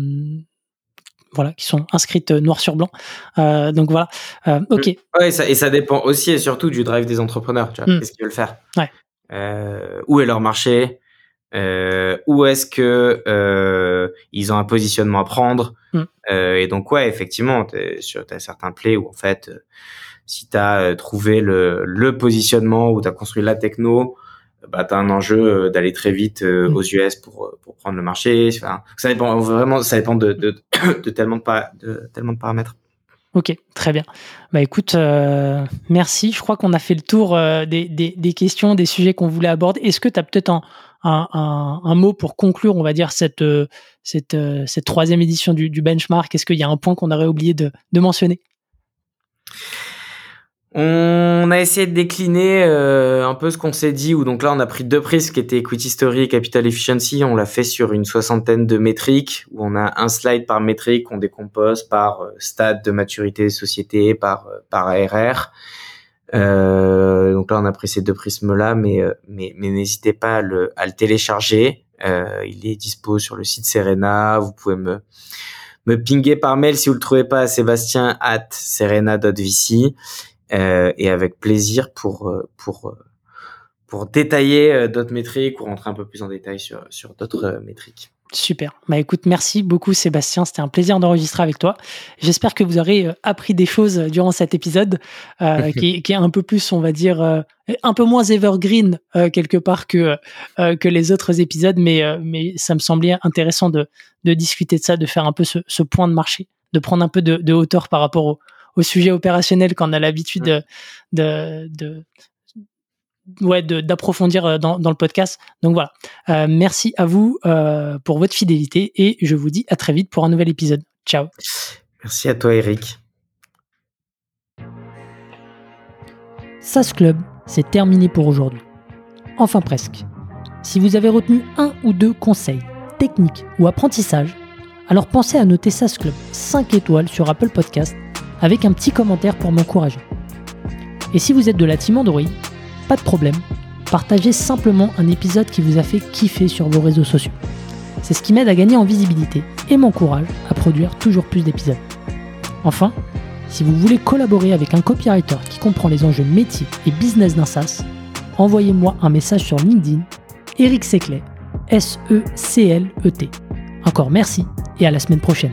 [SPEAKER 1] voilà, qui sont inscrites noir sur blanc. Donc voilà, ok.
[SPEAKER 2] Ouais, et ça, et ça, dépend aussi et surtout du drive des entrepreneurs. Tu vois, mm. qu'est-ce qu'ils veulent faire
[SPEAKER 1] ouais.
[SPEAKER 2] Où est leur marché? Euh, Où est-ce que euh, ils ont un positionnement à prendre? Mm. Et donc ouais, effectivement, tu as certains plays où en fait, si tu as trouvé le, le positionnement, où tu as construit la techno, bah, tu as un enjeu euh, d'aller très vite euh, mm. aux US pour, euh, pour prendre le marché. Enfin, ça dépend vraiment, ça dépend de, de, de tellement, de, de, tellement de paramètres.
[SPEAKER 1] Ok, très bien. Bah écoute, merci. Je crois qu'on a fait le tour des, des, des, questions, des sujets qu'on voulait aborder. Est-ce que tu as peut-être un, un, mot pour conclure, on va dire, cette, cette, cette troisième édition du, benchmark. Est-ce qu'il y a un point qu'on aurait oublié de, mentionner?
[SPEAKER 2] On a essayé de décliner euh, un peu ce qu'on s'est dit, où donc là on a pris deux prises qui étaient Equity Story et Capital Efficiency, on l'a fait sur une soixantaine de métriques, où on a un slide par métrique qu'on décompose par euh, stade de maturité des sociétés, par, euh, par ARR. Euh, donc là on a pris ces deux prismes-là, mais, mais, mais n'hésitez pas à le, à le télécharger. il est dispo sur le site Serena, vous pouvez me me pinguer par mail si vous le trouvez pas à Sébastien at serena.vc euh, et avec plaisir pour euh, pour euh, pour détailler d'autres métriques ou rentrer un peu plus en détail sur sur d'autres métriques.
[SPEAKER 1] Super. Bah écoute, merci beaucoup Sébastien. C'était un plaisir d'enregistrer avec toi. J'espère que vous aurez appris des choses durant cet épisode qui, qui, est un peu plus, on va dire, un peu moins evergreen quelque part que que les autres épisodes, mais mais ça me semblait intéressant de de discuter de ça, de faire un peu ce, ce point de marché, de prendre un peu de, de hauteur par rapport au, au sujet opérationnel qu'on a l'habitude de, de, de ouais, d'approfondir euh, dans, dans, le podcast. Donc voilà. Euh, merci à vous euh, pour votre fidélité et je vous dis à très vite pour un nouvel épisode. Ciao.
[SPEAKER 2] Merci à toi, Eric.
[SPEAKER 1] SAS Club, c'est terminé pour aujourd'hui. Enfin presque. Si vous avez retenu un ou deux conseils, techniques ou apprentissages, alors pensez à noter SAS Club 5 étoiles sur Apple Podcast avec un petit commentaire pour m'encourager. Et si vous êtes de la team Android, pas de problème, partagez simplement un épisode qui vous a fait kiffer sur vos réseaux sociaux. C'est ce qui m'aide à gagner en visibilité et m'encourage à produire toujours plus d'épisodes. Enfin, si vous voulez collaborer avec un copywriter qui comprend les enjeux métiers et business d'un SaaS, envoyez-moi un message sur LinkedIn, Eric Seclet, S-E-C-L-E-T. Encore merci et à la semaine prochaine.